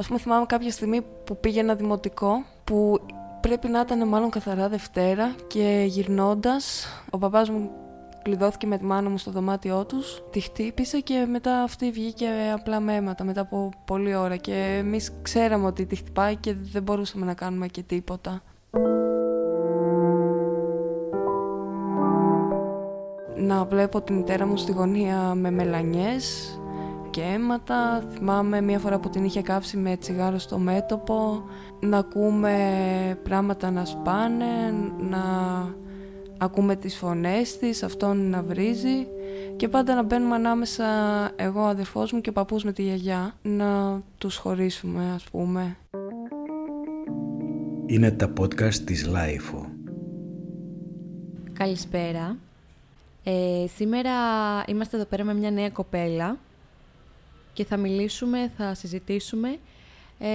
Ας πούμε θυμάμαι κάποια στιγμή που πήγαινα δημοτικό, που πρέπει να ήταν μάλλον καθαρά Δευτέρα και γυρνώντας, ο παπάς μου κλειδώθηκε με τη μάνα μου στο δωμάτιό τους, τη χτύπησε και μετά αυτή βγήκε απλά με αίματα μετά από πολλή ώρα και εμείς ξέραμε ότι τη χτυπάει και δεν μπορούσαμε να κάνουμε και τίποτα. Να βλέπω τη μητέρα μου στη γωνία με μελανιές και αίματα. Θυμάμαι μία φορά που την είχε κάψει με τσιγάρο στο μέτωπο. Να ακούμε πράγματα να σπάνε, να ακούμε τις φωνές της, αυτόν να βρίζει και πάντα να μπαίνουμε ανάμεσα εγώ, ο αδερφός μου και ο παππούς με τη γιαγιά να τους χωρίσουμε ας πούμε. Είναι τα podcast της LiFO. Καλησπέρα. Ε, σήμερα είμαστε εδώ πέρα με μια νέα κοπέλα και θα μιλήσουμε, θα συζητήσουμε ε,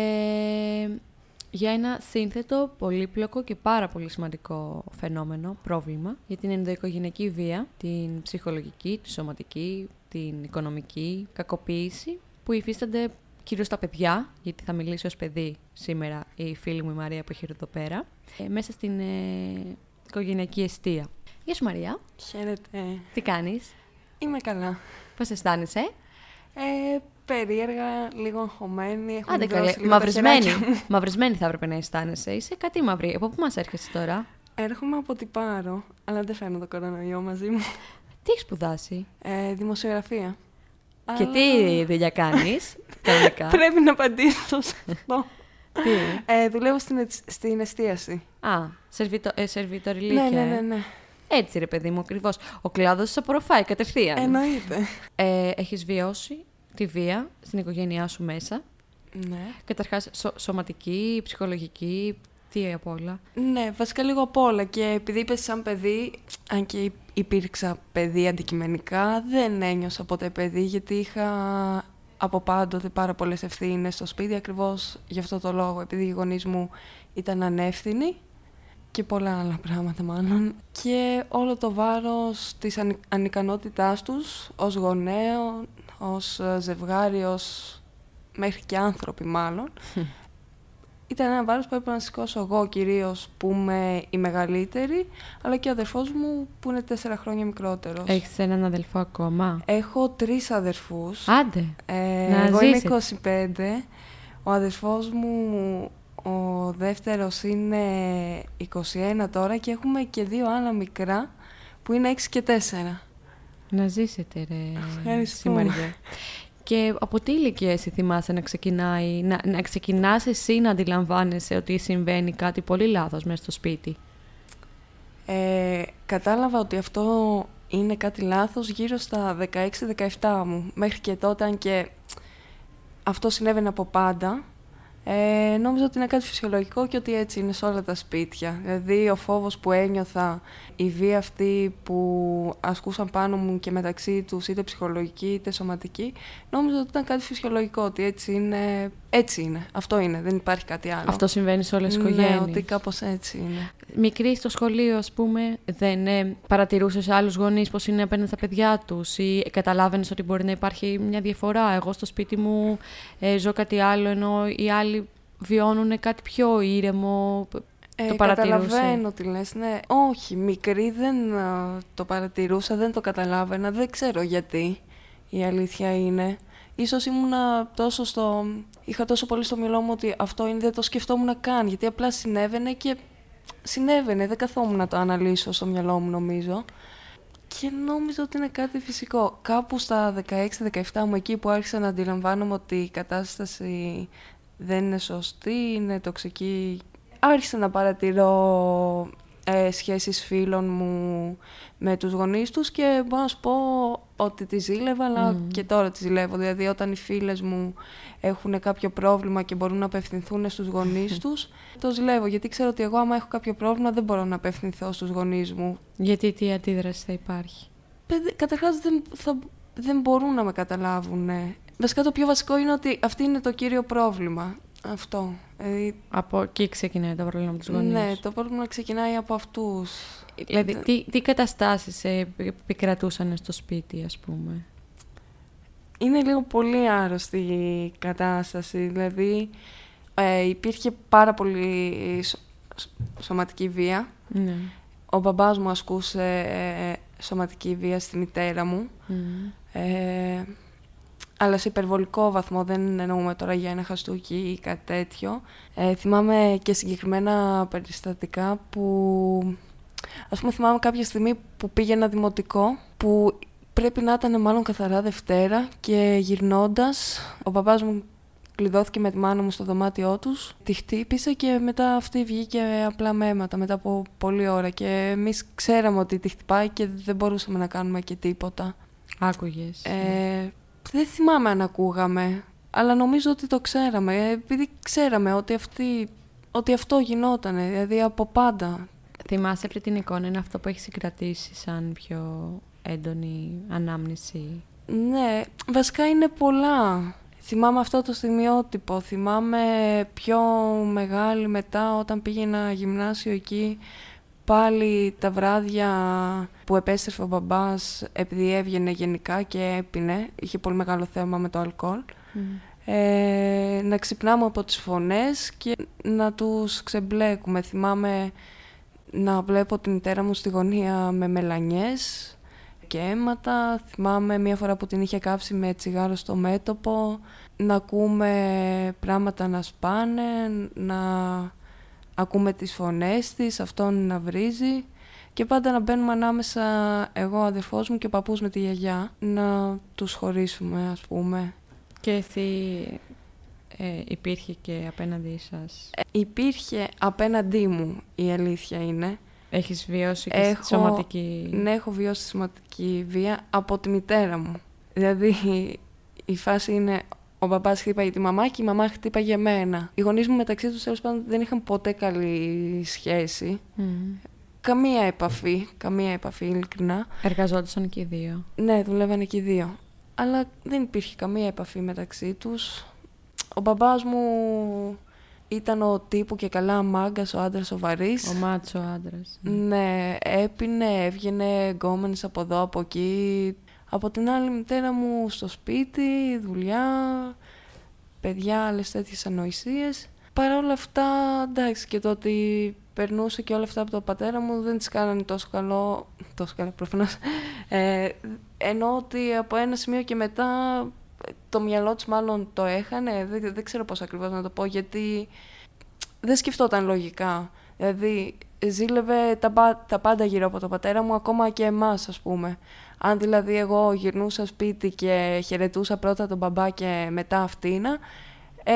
για ένα σύνθετο, πολύπλοκο και πάρα πολύ σημαντικό φαινόμενο, πρόβλημα, για την ενδοοικογενειακή βία, την ψυχολογική, τη σωματική, την οικονομική κακοποίηση που υφίστανται κυρίως τα παιδιά, γιατί θα μιλήσει ως παιδί σήμερα η φίλη μου η Μαρία που έχει εδώ πέρα, ε, μέσα στην ε, οικογενειακή αιστεία. Γεια σου Μαρία. Χαίρετε. Τι κάνεις; Είμαι καλά. Πώς αισθάνεσαι; Ε, περίεργα, λίγο αγχωμένη. Έχω Άντε καλέ, μαυρισμένη. μαυρισμένη θα έπρεπε να αισθάνεσαι. Είσαι κάτι μαύρη. Από πού μας έρχεσαι τώρα; Έρχομαι από την Πάρο, αλλά δεν φέρνω το κορονοϊό μαζί μου. Τι έχεις σπουδάσει; Ε, δημοσιογραφία. Και τι δουλειά κάνεις, κανονικά; Πρέπει να απαντήσω σε αυτό. τι; Ε, δουλεύω στην, ετ- στην εστίαση. Α, σερβιτο, ε, σερβιτοριλίκια. Ναι, ναι, ε. ναι, ναι. Έτσι ρε παιδί μου, ακριβώς. Ο κλάδος σε απορροφάει κατευθείαν. Εννοείται. Ε, έχεις βιώσει τη βία στην οικογένειά σου μέσα. Ναι. Καταρχάς σω- σωματική, ψυχολογική, τι απ' όλα. Ναι, βασικά λίγο απ' όλα. Και επειδή είπες σαν παιδί, αν και υ- υπήρξα παιδί αντικειμενικά, δεν ένιωσα ποτέ παιδί, γιατί είχα από πάντοτε πάρα πολλές ευθύνες στο σπίτι, ακριβώς γι' αυτό το λόγο, επειδή οι γονείς μου ήταν ανεύθυνοι και πολλά άλλα πράγματα μάλλον. Και όλο το βάρος της ανι- ανικανότητάς τους ως γονέο, ως ε, ζευγάρι, ως μέχρι και άνθρωποι μάλλον, ήταν ένα βάρος που έπρεπε να σηκώσω εγώ κυρίως που είμαι η μεγαλύτερη, αλλά και ο αδερφός μου που είναι τέσσερα χρόνια μικρότερος. Έχεις έναν αδελφό ακόμα; Έχω τρεις αδερφούς. Άντε. Ε, να εγώ ζήσετε. είμαι 25. Ο αδερφός μου, ο δεύτερος είναι 21 τώρα και έχουμε και δύο άλλα μικρά που είναι 6 και 4. Να ζήσετε ρε Ευχαριστούμε. Μαρία. Και από τι ηλικία εσύ θυμάσαι να ξεκινάει, να, να ξεκινάς εσύ να αντιλαμβάνεσαι ότι συμβαίνει κάτι πολύ λάθος μέσα στο σπίτι; Ε, κατάλαβα ότι αυτό είναι κάτι λάθος γύρω στα 16-17 μου. Μέχρι και τότε, αν και αυτό συνέβαινε από πάντα, ε, νόμιζα ότι είναι κάτι φυσιολογικό και ότι έτσι είναι σε όλα τα σπίτια. Δηλαδή, ο φόβος που ένιωθα, η βία αυτή που ασκούσαν πάνω μου και μεταξύ τους, είτε ψυχολογική είτε σωματική, νόμιζα ότι ήταν κάτι φυσιολογικό, ότι έτσι είναι. Έτσι είναι. Αυτό είναι. Δεν υπάρχει κάτι άλλο. Αυτό συμβαίνει σε όλες τις Ναι, οικογένειες. ότι κάπως έτσι είναι. Μικρή στο σχολείο, ας πούμε, δεν ε, παρατηρούσες άλλους γονείς πώς είναι απέναντι στα παιδιά τους ή καταλάβαινες ότι μπορεί να υπάρχει μια διαφορά. Εγώ στο σπίτι μου ε, ζω κάτι άλλο, ενώ οι άλλοι βιώνουν κάτι πιο ήρεμο. Ε, το παρατηρούσε. Καταλαβαίνω τι λες, ναι. Όχι, μικρή δεν α, το παρατηρούσα, δεν το καταλάβαινα, δεν ξέρω γιατί η αλήθεια είναι. Ίσως ήμουνα τόσο στο... Είχα τόσο πολύ στο μυαλό μου ότι αυτό είναι, δεν το σκεφτόμουν καν, γιατί απλά συνέβαινε και συνέβαινε, δεν καθόμουν να το αναλύσω στο μυαλό μου νομίζω. Και νόμιζα ότι είναι κάτι φυσικό. Κάπου στα 16-17 μου, εκεί που άρχισα να αντιλαμβάνομαι ότι η κατάσταση δεν είναι σωστή, είναι τοξική. Άρχισα να παρατηρώ ε, σχέσεις φίλων μου με τους γονείς τους και μπορώ να σου πω ότι τη ζήλευα, αλλά Μμμ. και τώρα τη ζηλεύω. Δηλαδή όταν οι φίλες μου έχουν κάποιο πρόβλημα και μπορούν να απευθυνθούν στους γονείς τους, το ζηλεύω. Γιατί ξέρω ότι εγώ άμα έχω κάποιο πρόβλημα δεν μπορώ να απευθυνθώ στους γονείς μου. Γιατί τι αντίδραση θα υπάρχει; Παιδε- Καταρχάς δεν, θα, δεν μπορούν να με καταλάβουν. ναι. Βασικά το πιο βασικό είναι ότι αυτή είναι το κύριο πρόβλημα. Αυτό. Δηλαδή, Από εκεί ξεκινάει το πρόβλημα με τους γονείς. ναι, το πρόβλημα ξεκινάει από αυτούς. Δηλαδή, τι, τι καταστάσεις ε, επικρατούσαν στο σπίτι, ας πούμε; είναι λίγο πολύ άρρωστη η κατάσταση. Δηλαδή, ε, υπήρχε πάρα πολύ σωματική βία. Ναι. Ο μπαμπάς μου ασκούσε ε, σωματική βία στη μητέρα μου. Ε, αλλά σε υπερβολικό βαθμό, δεν εννοούμε τώρα για ένα χαστούκι ή κάτι τέτοιο. Ε, θυμάμαι και συγκεκριμένα περιστατικά που... Ας πούμε θυμάμαι κάποια στιγμή που πήγαινα δημοτικό, που πρέπει να ήταν μάλλον καθαρά Δευτέρα και γυρνώντας, ο παπάς μου κλειδώθηκε με τη μάνα μου στο δωμάτιό τους, τη χτύπησε και μετά αυτή βγήκε απλά με αίματα μετά από πολλή ώρα και εμείς ξέραμε ότι τη χτυπάει και δεν μπορούσαμε να κάνουμε και τίποτα. Άκουγες. Ε, δεν θυμάμαι αν ακούγαμε, αλλά νομίζω ότι το ξέραμε, επειδή ξέραμε ότι, αυτή, ότι αυτό γινόταν, δηλαδή από πάντα. Θυμάσαι αυτή την εικόνα, είναι αυτό που έχεις συγκρατήσει σαν πιο έντονη ανάμνηση; Ναι, βασικά είναι πολλά. Θυμάμαι αυτό το στιγμιότυπο, θυμάμαι πιο μεγάλη μετά όταν πήγαινα γυμνάσιο εκεί πάλι τα βράδια που επέστρεφε ο μπαμπάς επειδή έβγαινε γενικά και έπινε, είχε πολύ μεγάλο θέμα με το αλκοόλ, ε, να ξυπνάμε από τις φωνές και να τους ξεμπλέκουμε. Θυμάμαι να βλέπω την μητέρα μου στη γωνία με μελανιές και αίματα. Θυμάμαι μία φορά που την είχε κάψει με τσιγάρο στο μέτωπο, να ακούμε πράγματα να σπάνε, να ακούμε τις φωνές της, αυτόν να βρίζει και πάντα να μπαίνουμε ανάμεσα εγώ, ο αδερφός μου και ο παππούς με τη γιαγιά να τους χωρίσουμε ας πούμε. Και εσύ ε, υπήρχε και απέναντί σας; Ε, υπήρχε απέναντί μου η αλήθεια είναι. Έχεις βιώσει και έχω, σωματική... Ναι, έχω βιώσει σωματική βία από τη μητέρα μου. Δηλαδή η φάση είναι ο μπαμπάς χτύπαγε τη μαμά και η μαμά χτύπαγε εμένα. Οι γονείς μου μεταξύ τους τέλος πάντων δεν είχαν ποτέ καλή σχέση. Καμία επαφή, καμία επαφή ειλικρινά. Εργαζόντουσαν και οι δύο. Ναι, δουλεύανε και οι δύο. Αλλά δεν υπήρχε καμία επαφή μεταξύ τους. Ο μπαμπάς μου ήταν ο τύπου και καλά μάγκας, ο άντρας ο βαρύς. Ο μάτσο άντρας. Ναι, ναι έπινε, έβγαινε γκόμενες από εδώ, από εκεί, από την άλλη μητέρα μου στο σπίτι, δουλειά, παιδιά, άλλες τέτοιες ανοησίες. Παρά όλα αυτά, εντάξει, και το ότι περνούσε και όλα αυτά από τον πατέρα μου δεν τις κάνανε τόσο καλό, τόσο καλό προφανώς, ε, ενώ ότι από ένα σημείο και μετά το μυαλό της μάλλον το έχανε, δεν, δεν ξέρω πώς ακριβώς να το πω, γιατί δεν σκεφτόταν λογικά. Δηλαδή, ζήλευε τα, τα πάντα γύρω από τον πατέρα μου, ακόμα και εμάς, ας πούμε. Αν δηλαδή εγώ γυρνούσα σπίτι και χαιρετούσα πρώτα τον μπαμπά και μετά αυτήνα, ε,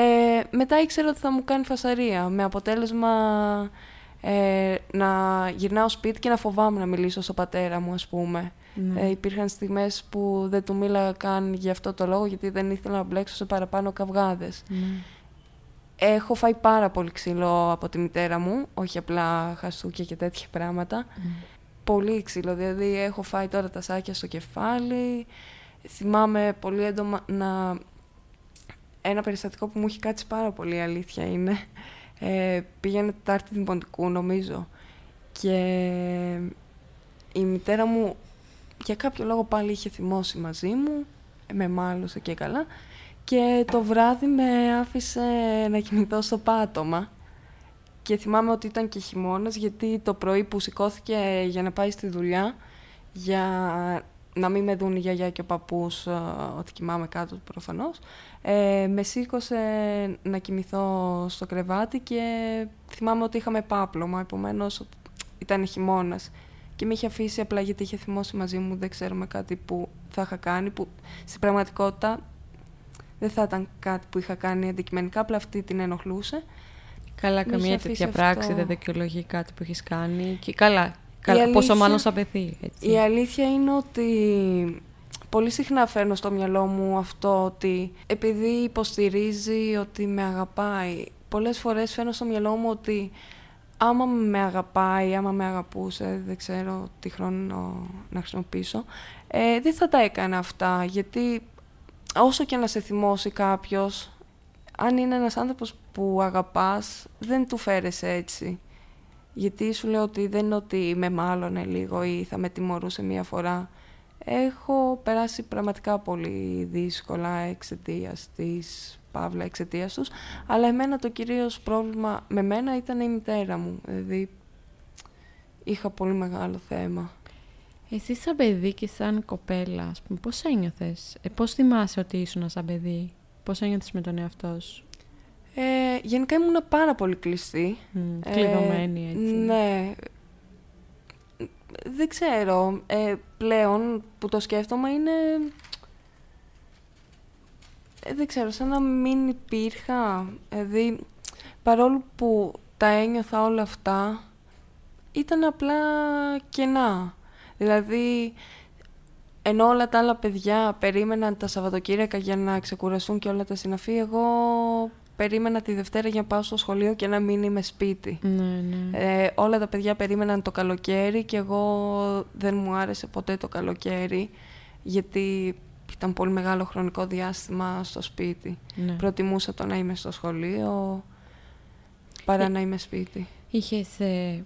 μετά ήξερα ότι θα μου κάνει φασαρία, με αποτέλεσμα ε, να γυρνάω σπίτι και να φοβάμαι να μιλήσω στον πατέρα μου, ας πούμε. Ναι. Ε, υπήρχαν στιγμές που δεν του μίλαγα καν για αυτό το λόγο, γιατί δεν ήθελα να μπλέξω σε παραπάνω καυγάδες. Ναι. Έχω φάει πάρα πολύ ξύλο από τη μητέρα μου, όχι απλά χαστούκια και τέτοια πράγματα πολύ ξύλο. Δηλαδή έχω φάει τώρα τα σάκια στο κεφάλι. Θυμάμαι πολύ έντομα να... Ένα περιστατικό που μου έχει κάτσει πάρα πολύ, αλήθεια είναι. Ε, πήγαινε Τετάρτη Δημοτικού, νομίζω. Και η μητέρα μου για κάποιο λόγο πάλι είχε θυμώσει μαζί μου. Με μάλωσε και καλά. Και το βράδυ με άφησε να κοιμηθώ στο πάτωμα. Και θυμάμαι ότι ήταν και χειμώνας, γιατί το πρωί που σηκώθηκε για να πάει στη δουλειά, για να μην με δουν η γιαγιά και ο παππούς ε, ότι κοιμάμαι κάτω προφανώς, ε, με σήκωσε να κοιμηθώ στο κρεβάτι και θυμάμαι ότι είχαμε πάπλωμα, επομένως ήταν χειμώνας. Και με είχε αφήσει απλά γιατί είχε θυμώσει μαζί μου, δεν ξέρουμε κάτι που θα είχα κάνει, που στην πραγματικότητα δεν θα ήταν κάτι που είχα κάνει αντικειμενικά, απλά αυτή την ενοχλούσε. Καλά, καμία τέτοια πράξη δεν δικαιολογεί κάτι που έχεις κάνει. Και καλά, καλά αλήθεια, πόσο μάλλον σαν παιδί. Έτσι. Η αλήθεια είναι ότι πολύ συχνά φέρνω στο μυαλό μου αυτό ότι επειδή υποστηρίζει ότι με αγαπάει, πολλές φορές φέρνω στο μυαλό μου ότι άμα με αγαπάει, άμα με αγαπούσε, δεν ξέρω τι χρόνο να χρησιμοποιήσω, ε, δεν θα τα έκανα αυτά, γιατί όσο και να σε θυμώσει κάποιος, αν είναι ένας άνθρωπος που αγαπάς, δεν του φέρεσαι έτσι. Γιατί σου λέω ότι δεν είναι ότι με μάλωνε λίγο ή θα με τιμωρούσε μία φορά έχω περάσει πραγματικά πολύ δύσκολα εξαιτίας της παύλα εξαιτίας τους, αλλά εμένα το κυρίως πρόβλημα με μένα ήταν η μητέρα μου, δηλαδή είχα πολύ μεγάλο θέμα. Εσύ σαν παιδί και σαν κοπέλα, ας πούμε, πώς ένιωθες, ε, πώς θυμάσαι ότι ήσουν σαν παιδί, πώς ένιωθες με τον εαυτό σου; Ε, γενικά ήμουν πάρα πολύ κλειστή. Mm, κλειδωμένη έτσι. Ναι. Δεν ξέρω. Ε, πλέον που το σκέφτομαι είναι... Ε, δεν ξέρω, σαν να μην υπήρχα. Δηλαδή, παρόλο που τα ένιωθα όλα αυτά, ήταν απλά κενά. Δηλαδή, ενώ όλα τα άλλα παιδιά περίμεναν τα Σαββατοκύριακα για να ξεκουραστούν και όλα τα συναφή, εγώ περίμενα τη Δευτέρα για να πάω στο σχολείο και να μην είμαι σπίτι. Ναι, ναι. Ε, όλα τα παιδιά περίμεναν το καλοκαίρι και εγώ δεν μου άρεσε ποτέ το καλοκαίρι γιατί ήταν πολύ μεγάλο χρονικό διάστημα στο σπίτι. Ναι. Προτιμούσα το να είμαι στο σχολείο παρά Ε, να είμαι σπίτι. Είχες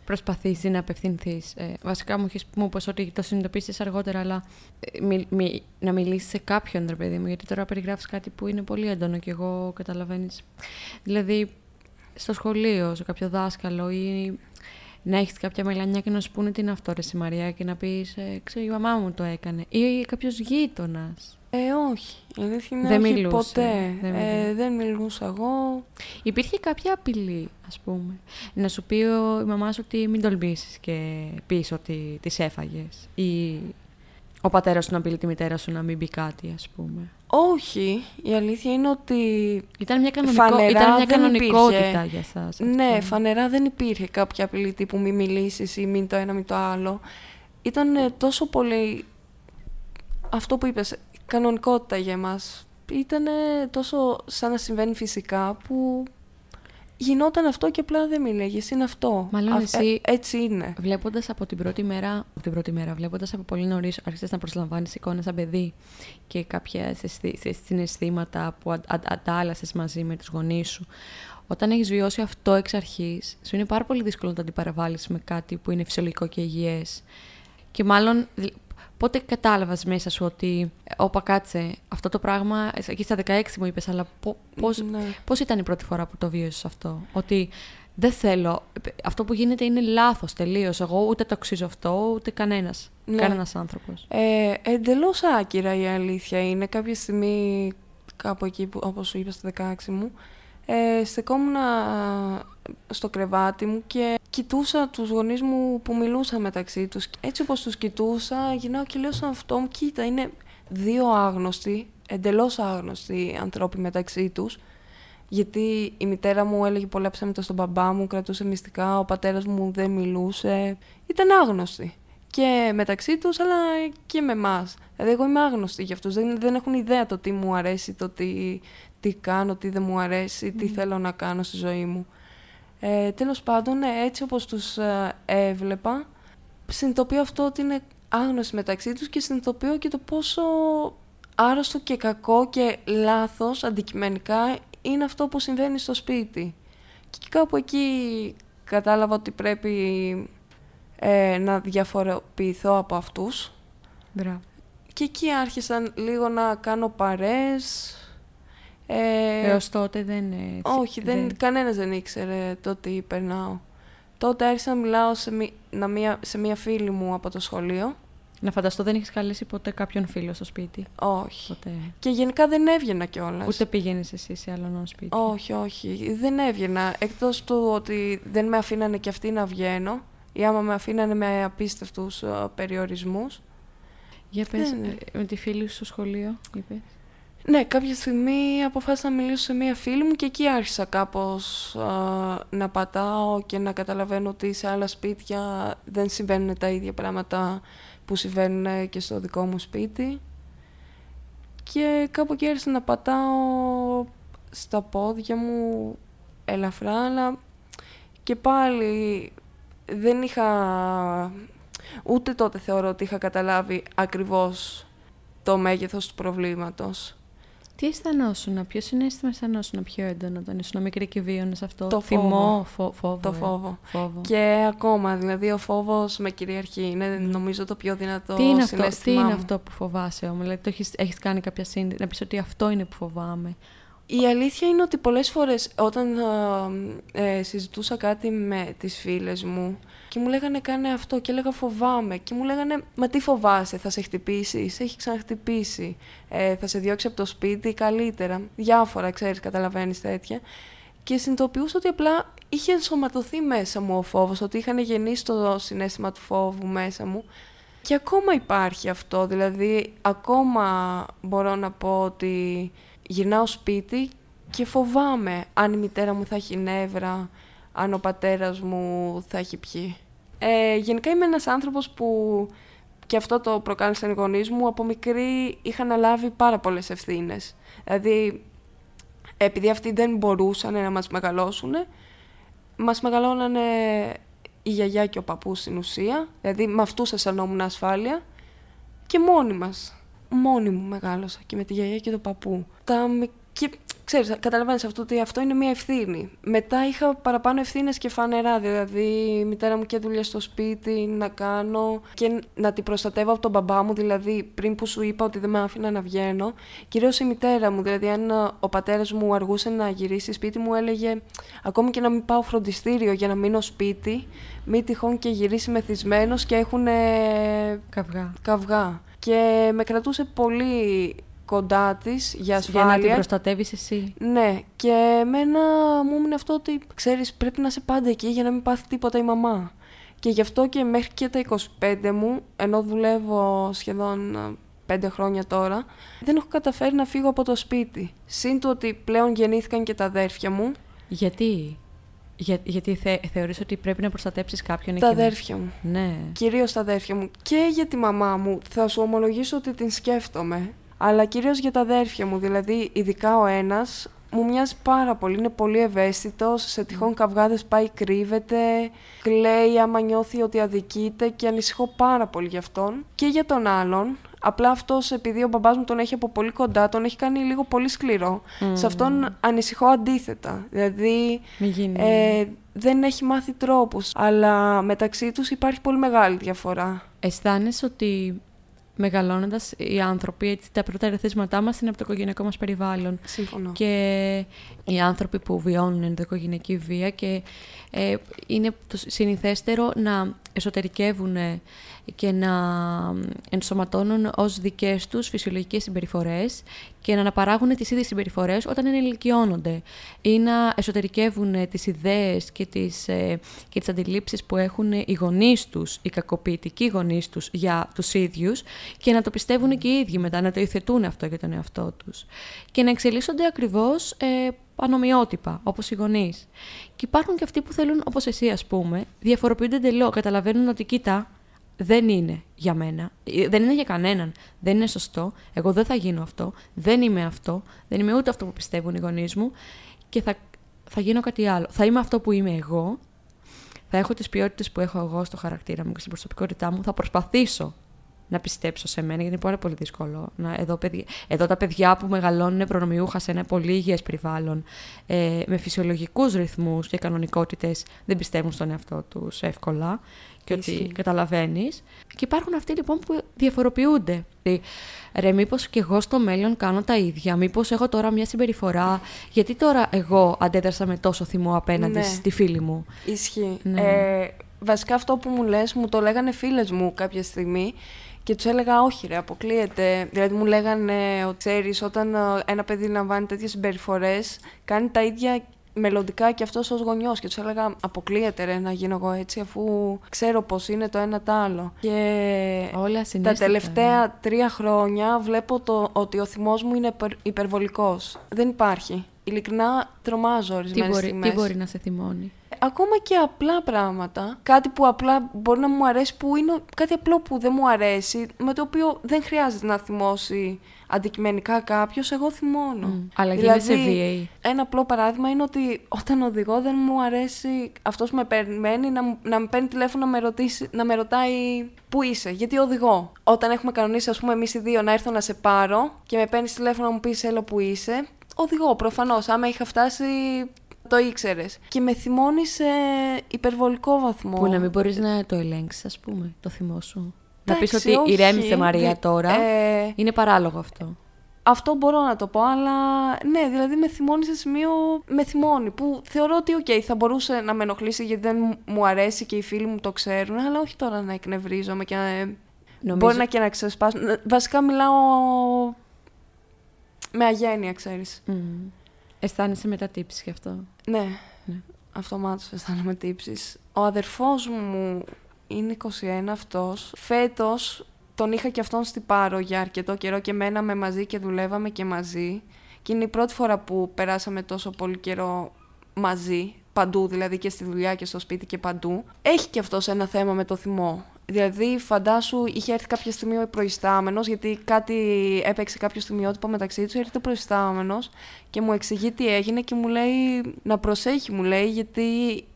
προσπαθήσει να απευθυνθείς. Ε, βασικά μου είχες μου πως ότι το συνειδητοποίησες αργότερα, αλλά ε, μι- μι- να μιλήσεις σε κάποιον, ρε παιδί μου, γιατί τώρα περιγράφεις κάτι που είναι πολύ έντονο και εγώ καταλαβαίνεις. Δηλαδή, στο σχολείο, σε κάποιο δάσκαλο ή να έχεις κάποια μελανιά και να σου πούνε τι είναι αυτό, ρε Μαρία, και να πεις, ε, ξέρω, η μαμά μου το έκανε. Ή κάποιος γείτονας. Ε, όχι. Η αλήθεια είναι Δεν όχι μιλούσε. ποτέ. Δεν ε, μιλούσε. δεν μιλούσα εγώ. Υπήρχε κάποια απειλή, ας πούμε. Να σου πει ο, η μαμά σου ότι μην τολμήσεις και πεις ότι τις έφαγες. Ή ο πατέρας σου να απειλεί τη μητέρα σου να μην πει κάτι, ας πούμε. Όχι. Η αλήθεια είναι ότι Ήταν μια, κανονικό, Φανερά ήταν μια δεν κανονικότητα υπήρχε. για σας. Ναι, αυτό. φανερά δεν υπήρχε κάποια απειλή τύπου μη μιλήσεις ή μην το ένα μην το άλλο. Ήταν ε, τόσο πολύ αυτό που είπες, κανονικότητα για εμάς. Ήταν τόσο σαν να συμβαίνει φυσικά που γινόταν αυτό και απλά δεν μίλεγες, είναι αυτό. Μάλλον Α- εσύ- ε, έτσι είναι. Βλέποντας από την πρώτη μέρα, από την πρώτη μέρα, βλέποντας από πολύ νωρίς, άρχισες να προσλαμβάνεις εικόνες σαν παιδί και κάποια αισθη- συναισθήματα που αντάλλασες μαζί με τους γονείς σου. Όταν έχεις βιώσει αυτό εξ αρχής, σου είναι πάρα πολύ δύσκολο να το αντιπαραβάλεις με κάτι που είναι φυσιολογικό και υγιές. Και μάλλον, δη- πότε κατάλαβες μέσα σου ότι, ε, όπα κάτσε, αυτό το πράγμα, ε, εκεί στα 16 μου είπες, αλλά πώ πώς, Ναι. Πώς ήταν η πρώτη φορά που το βίωσες αυτό, ότι δεν θέλω, αυτό που γίνεται είναι λάθος τελείως, εγώ ούτε το αξίζω αυτό, ούτε κανένας, Ναι. κανένας άνθρωπος. Ε, εντελώς άκυρα η αλήθεια είναι. Κάποια στιγμή, κάπου εκεί, που, όπως σου είπα, στα 16 μου, ε, στεκόμουν α, στο κρεβάτι μου και κοιτούσα τους γονείς μου που μιλούσαν μεταξύ τους. Έτσι όπως τους κοιτούσα, γυρνάω και λέω στον αυτό μου, κοίτα, είναι δύο άγνωστοι, εντελώς άγνωστοι ανθρώποι μεταξύ τους. Γιατί η μητέρα μου έλεγε πολλά ψέματα στον μπαμπά μου, κρατούσε μυστικά, ο πατέρας μου δεν μιλούσε. Ήταν άγνωστοι. Και μεταξύ τους, αλλά και με εμάς. Δηλαδή, εγώ είμαι άγνωστη για αυτούς. Δεν, δεν έχουν ιδέα το τι μου αρέσει, το τι, τι κάνω, τι δεν μου αρέσει, τι θέλω να κάνω στη ζωή μου. Ε, τέλος πάντων, ε, έτσι όπως τους ε, έβλεπα, συνειδητοποιώ αυτό ότι είναι άγνωστοι μεταξύ τους και συνειδητοποιώ και το πόσο άρρωστο και κακό και λάθος αντικειμενικά είναι αυτό που συμβαίνει στο σπίτι. Και κάπου εκεί κατάλαβα ότι πρέπει ε, να διαφοροποιηθώ από αυτούς. Μπράβο. Και εκεί άρχισαν λίγο να κάνω παρές. Ε, Έως τότε δεν... ε, έτσι, όχι, δεν, κανένας δεν ήξερε το τι περνάω. Τότε άρχισα να μιλάω σε, μη- να μία, σε μία φίλη μου από το σχολείο. Να φανταστώ δεν έχεις καλέσει ποτέ κάποιον φίλο στο σπίτι; Όχι. Ποτέ. Και γενικά δεν έβγαινα κιόλας. Ούτε πήγαινες εσύ σε άλλον σπίτι; Όχι, όχι. Δεν έβγαινα. Εκτός του ότι δεν με αφήνανε κι αυτοί να βγαίνω ή άμα με αφήνανε με απίστευτους ε, περιορισμούς. Για πες, δεν- ε, με τη φίλη σου στο σχολείο, είπες. Ναι, κάποια στιγμή αποφάσισα να μιλήσω σε μία φίλη μου και εκεί άρχισα κάπως α, να πατάω και να καταλαβαίνω ότι σε άλλα σπίτια δεν συμβαίνουν τα ίδια πράγματα που συμβαίνουν και στο δικό μου σπίτι. Και κάπου εκεί άρχισα να πατάω στα πόδια μου ελαφρά, αλλά και πάλι δεν είχα... Ούτε τότε θεωρώ ότι είχα καταλάβει ακριβώς το μέγεθος του προβλήματος. Τι αισθανόσουν, ποιος συνέστημα αισθανόσουν πιο έντονο όταν ήσουν μικρή και βίωνε αυτό; Το Θυμό, φο, φόβο. Το ε. φόβο. φόβο. Και ακόμα, δηλαδή ο φόβος με κυριαρχεί. Είναι νομίζω το πιο δυνατό τι, είναι αυτό, τι συναίσθημά είναι μου. αυτό που φοβάσαι όμως, δηλαδή το έχεις, έχεις κάνει κάποια σύνδεση, να πεις ότι αυτό είναι που φοβάμαι. Η αλήθεια είναι ότι πολλές φορές όταν ε, ε, συζητούσα κάτι με τις φίλες μου και μου λέγανε κάνε αυτό και έλεγα φοβάμαι και μου λέγανε μα τι φοβάσαι, θα σε χτυπήσει, σε έχει ξαναχτυπήσει, ε, θα σε διώξει από το σπίτι καλύτερα, διάφορα ξέρεις, καταλαβαίνεις τέτοια. Και συνειδητοποιούσα ότι απλά είχε ενσωματωθεί μέσα μου ο φόβος, ότι είχαν γεννήσει το συνέστημα του φόβου μέσα μου. Και ακόμα υπάρχει αυτό, δηλαδή ακόμα μπορώ να πω ότι γυρνάω σπίτι και φοβάμαι αν η μητέρα μου θα έχει νεύρα, αν ο πατέρας μου θα έχει πιει. Ε, γενικά είμαι ένας άνθρωπος που και αυτό το προκάλεσαν οι γονείς μου, από μικρή είχα αναλάβει πάρα πολλές ευθύνες. Δηλαδή, επειδή αυτοί δεν μπορούσαν να μας μεγαλώσουν, μας μεγαλώνανε η γιαγιά και ο παππούς στην ουσία, δηλαδή με αυτούς αισθανόμουν ασφάλεια και μόνοι μας. Μόνη μου μεγάλωσα και με τη γιαγιά και τον παππού. Τα, μι- και ξέρεις, καταλαβαίνεις αυτό ότι αυτό είναι μια ευθύνη. Μετά είχα παραπάνω ευθύνες και φανερά, δηλαδή η μητέρα μου και δουλειά στο σπίτι να κάνω και να την προστατεύω από τον μπαμπά μου, δηλαδή πριν που σου είπα ότι δεν με άφηνα να βγαίνω. Κυρίως η μητέρα μου, δηλαδή αν ε, ο πατέρας μου αργούσε να γυρίσει σπίτι μου έλεγε ακόμη και να μην πάω φροντιστήριο για να μείνω σπίτι, μη τυχόν και γυρίσει μεθυσμένος και έχουν Καυγά. καυγά. Και με κρατούσε πολύ κοντά της για Για ασφάλεια. να την προστατεύεις εσύ. Ναι, και εμένα μου έμεινε αυτό ότι, ξέρεις, πρέπει να είσαι πάντα εκεί για να μην πάθει τίποτα η μαμά. Και γι' αυτό και μέχρι και τα 25 μου, ενώ δουλεύω σχεδόν ε, πέντε χρόνια τώρα, δεν έχω καταφέρει να φύγω από το σπίτι. Συν το ότι πλέον γεννήθηκαν και τα αδέρφια μου, Γιατί, Για, γιατί θε, θεωρείς ότι πρέπει να προστατέψεις κάποιον τα εκεί μέσα. αδέρφια μου. Ναι. Κυρίως τα αδέρφια μου. Και για τη μαμά μου, θα σου ομολογήσω ότι την σκέφτομαι. Αλλά κυρίως για τα αδέρφια μου, δηλαδή ειδικά ο ένας, μου μοιάζει πάρα πολύ, είναι πολύ ευαίσθητος, σε τυχόν καυγάδες πάει κρύβεται, κλαίει άμα νιώθει ότι αδικείται και ανησυχώ πάρα πολύ γι' αυτόν. Και για τον άλλον, απλά αυτός επειδή ο μπαμπάς μου τον έχει από πολύ κοντά, τον έχει κάνει λίγο πολύ σκληρό. Σε αυτόν ανησυχώ αντίθετα, δηλαδή Μη γίνει. ε, δεν έχει μάθει τρόπους, αλλά μεταξύ τους υπάρχει πολύ μεγάλη διαφορά. Αισθάνεσαι ότι μεγαλώνοντας οι άνθρωποι, έτσι, τα πρώτα ερεθίσματά μας είναι από το οικογενειακό μας περιβάλλον. Σύμφωνο. Και οι άνθρωποι που βιώνουν ενδοοικογενειακή βία και ε, είναι το συνηθέστερο να εσωτερικεύουν και να ενσωματώνουν ως δικές τους φυσιολογικές συμπεριφορές και να αναπαράγουν τις ίδιες συμπεριφορές όταν ενηλικιώνονται ή να εσωτερικεύουν τις ιδέες και τις, ε, και τις αντιλήψεις που έχουν οι γονείς τους, οι κακοποιητικοί γονείς τους για τους ίδιους και να το πιστεύουν και οι ίδιοι μετά, να το υιοθετούν αυτό για τον εαυτό τους. Και να εξελίσσονται ακριβώς ε, ανομοιότυπα, όπως οι γονείς. Και υπάρχουν και αυτοί που θέλουν, όπως εσύ ας πούμε, διαφοροποιούνται εντελώς, καταλαβαίνουν ότι κοίτα, δεν είναι για μένα, ε, δεν είναι για κανέναν, δεν είναι σωστό, εγώ δεν θα γίνω αυτό, δεν είμαι αυτό, δεν είμαι ούτε αυτό που πιστεύουν οι γονείς μου. Και θα, θα γίνω κάτι άλλο. Θα είμαι αυτό που είμαι εγώ, θα έχω τις ποιότητες που έχω εγώ στο χαρακτήρα μου και στην προσωπικότητά μου, θα προσπαθήσω να πιστέψω σε μένα, γιατί είναι πάρα πολύ δύσκολο. Να, εδώ, παιδιά, εδώ τα παιδιά που μεγαλώνουν προνομιούχα σε ένα πολύ υγιές περιβάλλον, ε, με φυσιολογικούς ρυθμούς και κανονικότητες, δεν πιστεύουν στον εαυτό τους εύκολα και ότι Ισχύει. καταλαβαίνεις. Και υπάρχουν αυτοί λοιπόν που διαφοροποιούνται. Δηλαδή, Ρε, μήπως και εγώ στο μέλλον κάνω τα ίδια; Μήπως έχω τώρα μια συμπεριφορά; Γιατί τώρα εγώ αντέδρασα με τόσο θυμό απέναντι Ναι. στη φίλη μου; Ισχύει. Ναι. Ε, βασικά αυτό που μου λες, μου το λέγανε φίλες μου κάποια στιγμή και τους έλεγα όχι ρε, αποκλείεται. Δηλαδή μου λέγανε ότι ξέρεις όταν ε, ένα παιδί λαμβάνει τέτοιες συμπεριφορές κάνει τα ίδια μελλοντικά και αυτός ως γονιός και τους έλεγα αποκλείεται ρε να γίνω εγώ έτσι αφού ξέρω πως είναι το ένα το άλλο. Και Όλα τα συνέστητα, τελευταία τρία χρόνια βλέπω το, ότι ο θυμός μου είναι υπερ- υπερβολικός. Δεν υπάρχει. Ειλικρινά τρομάζω Τι ορισμένες μπορεί, στιγμές. τι μπορεί να σε θυμώνει; Ακόμα και απλά πράγματα. Κάτι που απλά μπορεί να μου αρέσει, που είναι κάτι απλό που δεν μου αρέσει, με το οποίο δεν χρειάζεται να θυμώσει αντικειμενικά κάποιος, εγώ θυμώνω. Mm. Αλλά δηλαδή, σε βίαιη. Ένα απλό παράδειγμα είναι ότι όταν οδηγώ δεν μου αρέσει αυτός που με περιμένει να, μου- να με παίρνει τηλέφωνο να με, ρωτήσει, να με ρωτάει πού είσαι, γιατί οδηγώ; Όταν έχουμε κανονίσει, ας πούμε, εμείς οι δύο να έρθω να σε πάρω και με παίρνεις τηλέφωνο να μου πεις έλα που είσαι, οδηγώ προφανώς. Άμα είχα φτάσει, το ήξερες. Και με θυμώνεις σε υπερβολικό βαθμό. Που να μην μπορείς να το ελέγξεις, ας πούμε, το θυμό σου. Να πεις Εντάξει, ότι όχι. ηρέμησε Μαρία Δη- τώρα. ε, Είναι παράλογο αυτό. Αυτό μπορώ να το πω, αλλά ναι, δηλαδή με θυμώνεις σε σημείο. Με θυμώνει. Που θεωρώ ότι, οκ, θα μπορούσε να με ενοχλήσει γιατί δεν μου- μου αρέσει και οι φίλοι μου το ξέρουν, αλλά όχι τώρα να εκνευρίζομαι και να. Νομίζω... Μπορεί να και να ξεσπάσω. Ε, Βασικά μιλάω. με αγένεια, ξέρεις. Μμ. Αισθάνεσαι μετά τύψεις γι' αυτό. Ναι, Ναι. αυτομάτως αισθάνομαι τύψεις. Ο αδερφός μου είναι 21 αυτός. Φέτος τον είχα και αυτόν στην Πάρο για αρκετό καιρό και μέναμε μαζί και δουλεύαμε και μαζί. Και είναι η πρώτη φορά που περάσαμε τόσο πολύ καιρό μαζί, παντού δηλαδή και στη δουλειά και στο σπίτι και παντού. Έχει και αυτός ένα θέμα με το θυμό. Δηλαδή, φαντάσου, είχε έρθει κάποια στιγμή ο προϊστάμενος, γιατί κάτι έπαιξε κάποιο στιγμιότυπο μεταξύ τους. Έρχεται ο προϊστάμενος και μου εξηγεί τι έγινε και μου λέει να προσέχει, μου λέει, γιατί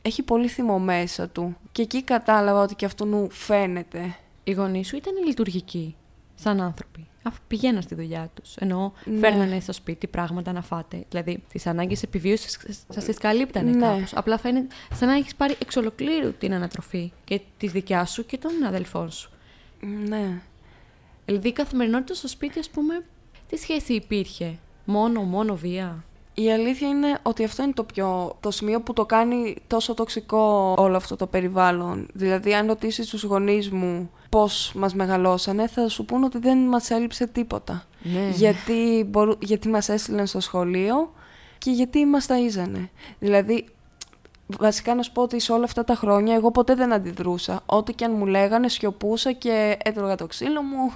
έχει πολύ θυμό μέσα του. Και εκεί κατάλαβα ότι και αυτού φαίνεται. Οι γονείς σου ήταν λειτουργικοί, σαν άνθρωποι. Αφού πηγαίναν στη δουλειά τους. Ενώ Ναι. φέρνανε στο σπίτι πράγματα να φάτε. Δηλαδή, τις ανάγκες επιβίωσης σας τις καλύπτανε Ναι. κάπως. Απλά φαίνεται σαν να έχεις πάρει εξ ολοκλήρου την ανατροφή και τη δικιά σου και των αδελφών σου. Ναι. Δηλαδή, η καθημερινότητα στο σπίτι, ας πούμε, τι σχέση υπήρχε; Μόνο, μόνο βία; Η αλήθεια είναι ότι αυτό είναι το πιο. το σημείο που το κάνει τόσο τοξικό όλο αυτό το περιβάλλον. Δηλαδή, αν ρωτήσεις τους γονείς μου πώς μας μεγαλώσανε, θα σου πούν ότι δεν μας έλειψε τίποτα. Ναι. γιατί, μπορού, γιατί μας έστειλαν στο σχολείο και γιατί μας ταΐζανε. Δηλαδή, βασικά να σου πω ότι σε όλα αυτά τα χρόνια εγώ ποτέ δεν αντιδρούσα. Ό,τι και αν μου λέγανε, σιωπούσα και έτρωγα το ξύλο μου,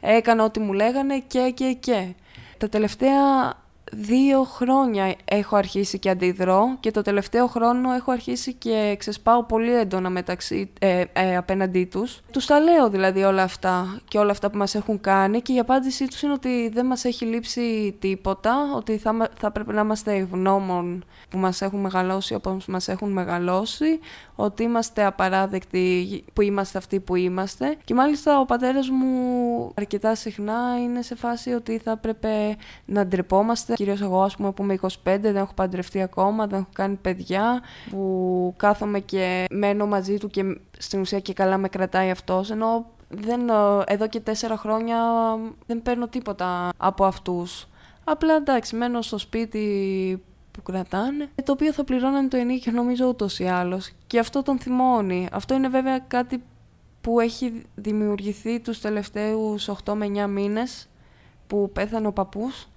έκανα ό,τι μου λέγανε και και και. Τα τελευταία δύο χρόνια έχω αρχίσει και αντιδρώ και το τελευταίο χρόνο έχω αρχίσει και ξεσπάω πολύ έντονα μεταξύ, ε, ε, απέναντί τους. Τους τα λέω δηλαδή όλα αυτά και όλα αυτά που μας έχουν κάνει και η απάντησή τους είναι ότι δεν μας έχει λείψει τίποτα, ότι θα, μα- θα πρέπει να είμαστε ευγνώμων που μας έχουν μεγαλώσει όπως μας έχουν μεγαλώσει, ότι είμαστε απαράδεκτοι που είμαστε αυτοί που είμαστε και μάλιστα ο πατέρας μου αρκετά συχνά είναι σε φάση ότι θα έπρεπε να ντρεπόμαστε, κυρίως εγώ ας πούμε που είμαι 25, δεν έχω παντρευτεί ακόμα, δεν έχω κάνει παιδιά, που κάθομαι και μένω μαζί του και στην ουσία και καλά με κρατάει αυτός, ενώ δεν, ε, εδώ και τέσσερα χρόνια δεν παίρνω τίποτα από αυτούς. Απλά εντάξει, μένω στο σπίτι που κρατάνε, το οποίο θα πληρώνανε το ενίκιο νομίζω ούτως ή άλλως. Και αυτό τον θυμώνει. Αυτό είναι βέβαια κάτι που έχει δημιουργηθεί τους τελευταίους 8 με 9 μήνες που πέθανε ο παππούς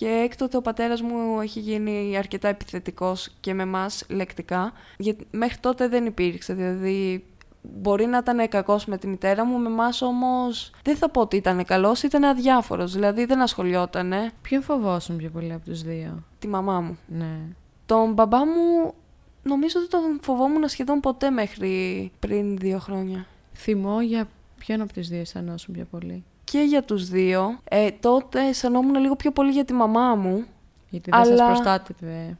και έκτοτε ο πατέρας μου έχει γίνει αρκετά επιθετικός και με μας λεκτικά γιατί μέχρι τότε δεν υπήρξε, δηλαδή μπορεί να ήταν κακός με τη μητέρα μου, με εμάς όμως δεν θα πω ότι ήταν καλός, ήταν αδιάφορος, δηλαδή δεν ασχολιότανε Ποιον φοβόσουν πιο πολύ από τους δύο; τη μαμά μου. Ναι. Τον μπαμπά μου νομίζω ότι τον φοβόμουν σχεδόν ποτέ μέχρι πριν δύο χρόνια. Θυμό για ποιον από τους δύο αισθανόσουν πιο πολύ. Και για τους δύο. Ε, τότε αισθανόμουν λίγο πιο πολύ για τη μαμά μου. Γιατί δεν σας Αλλά- προστάτευε.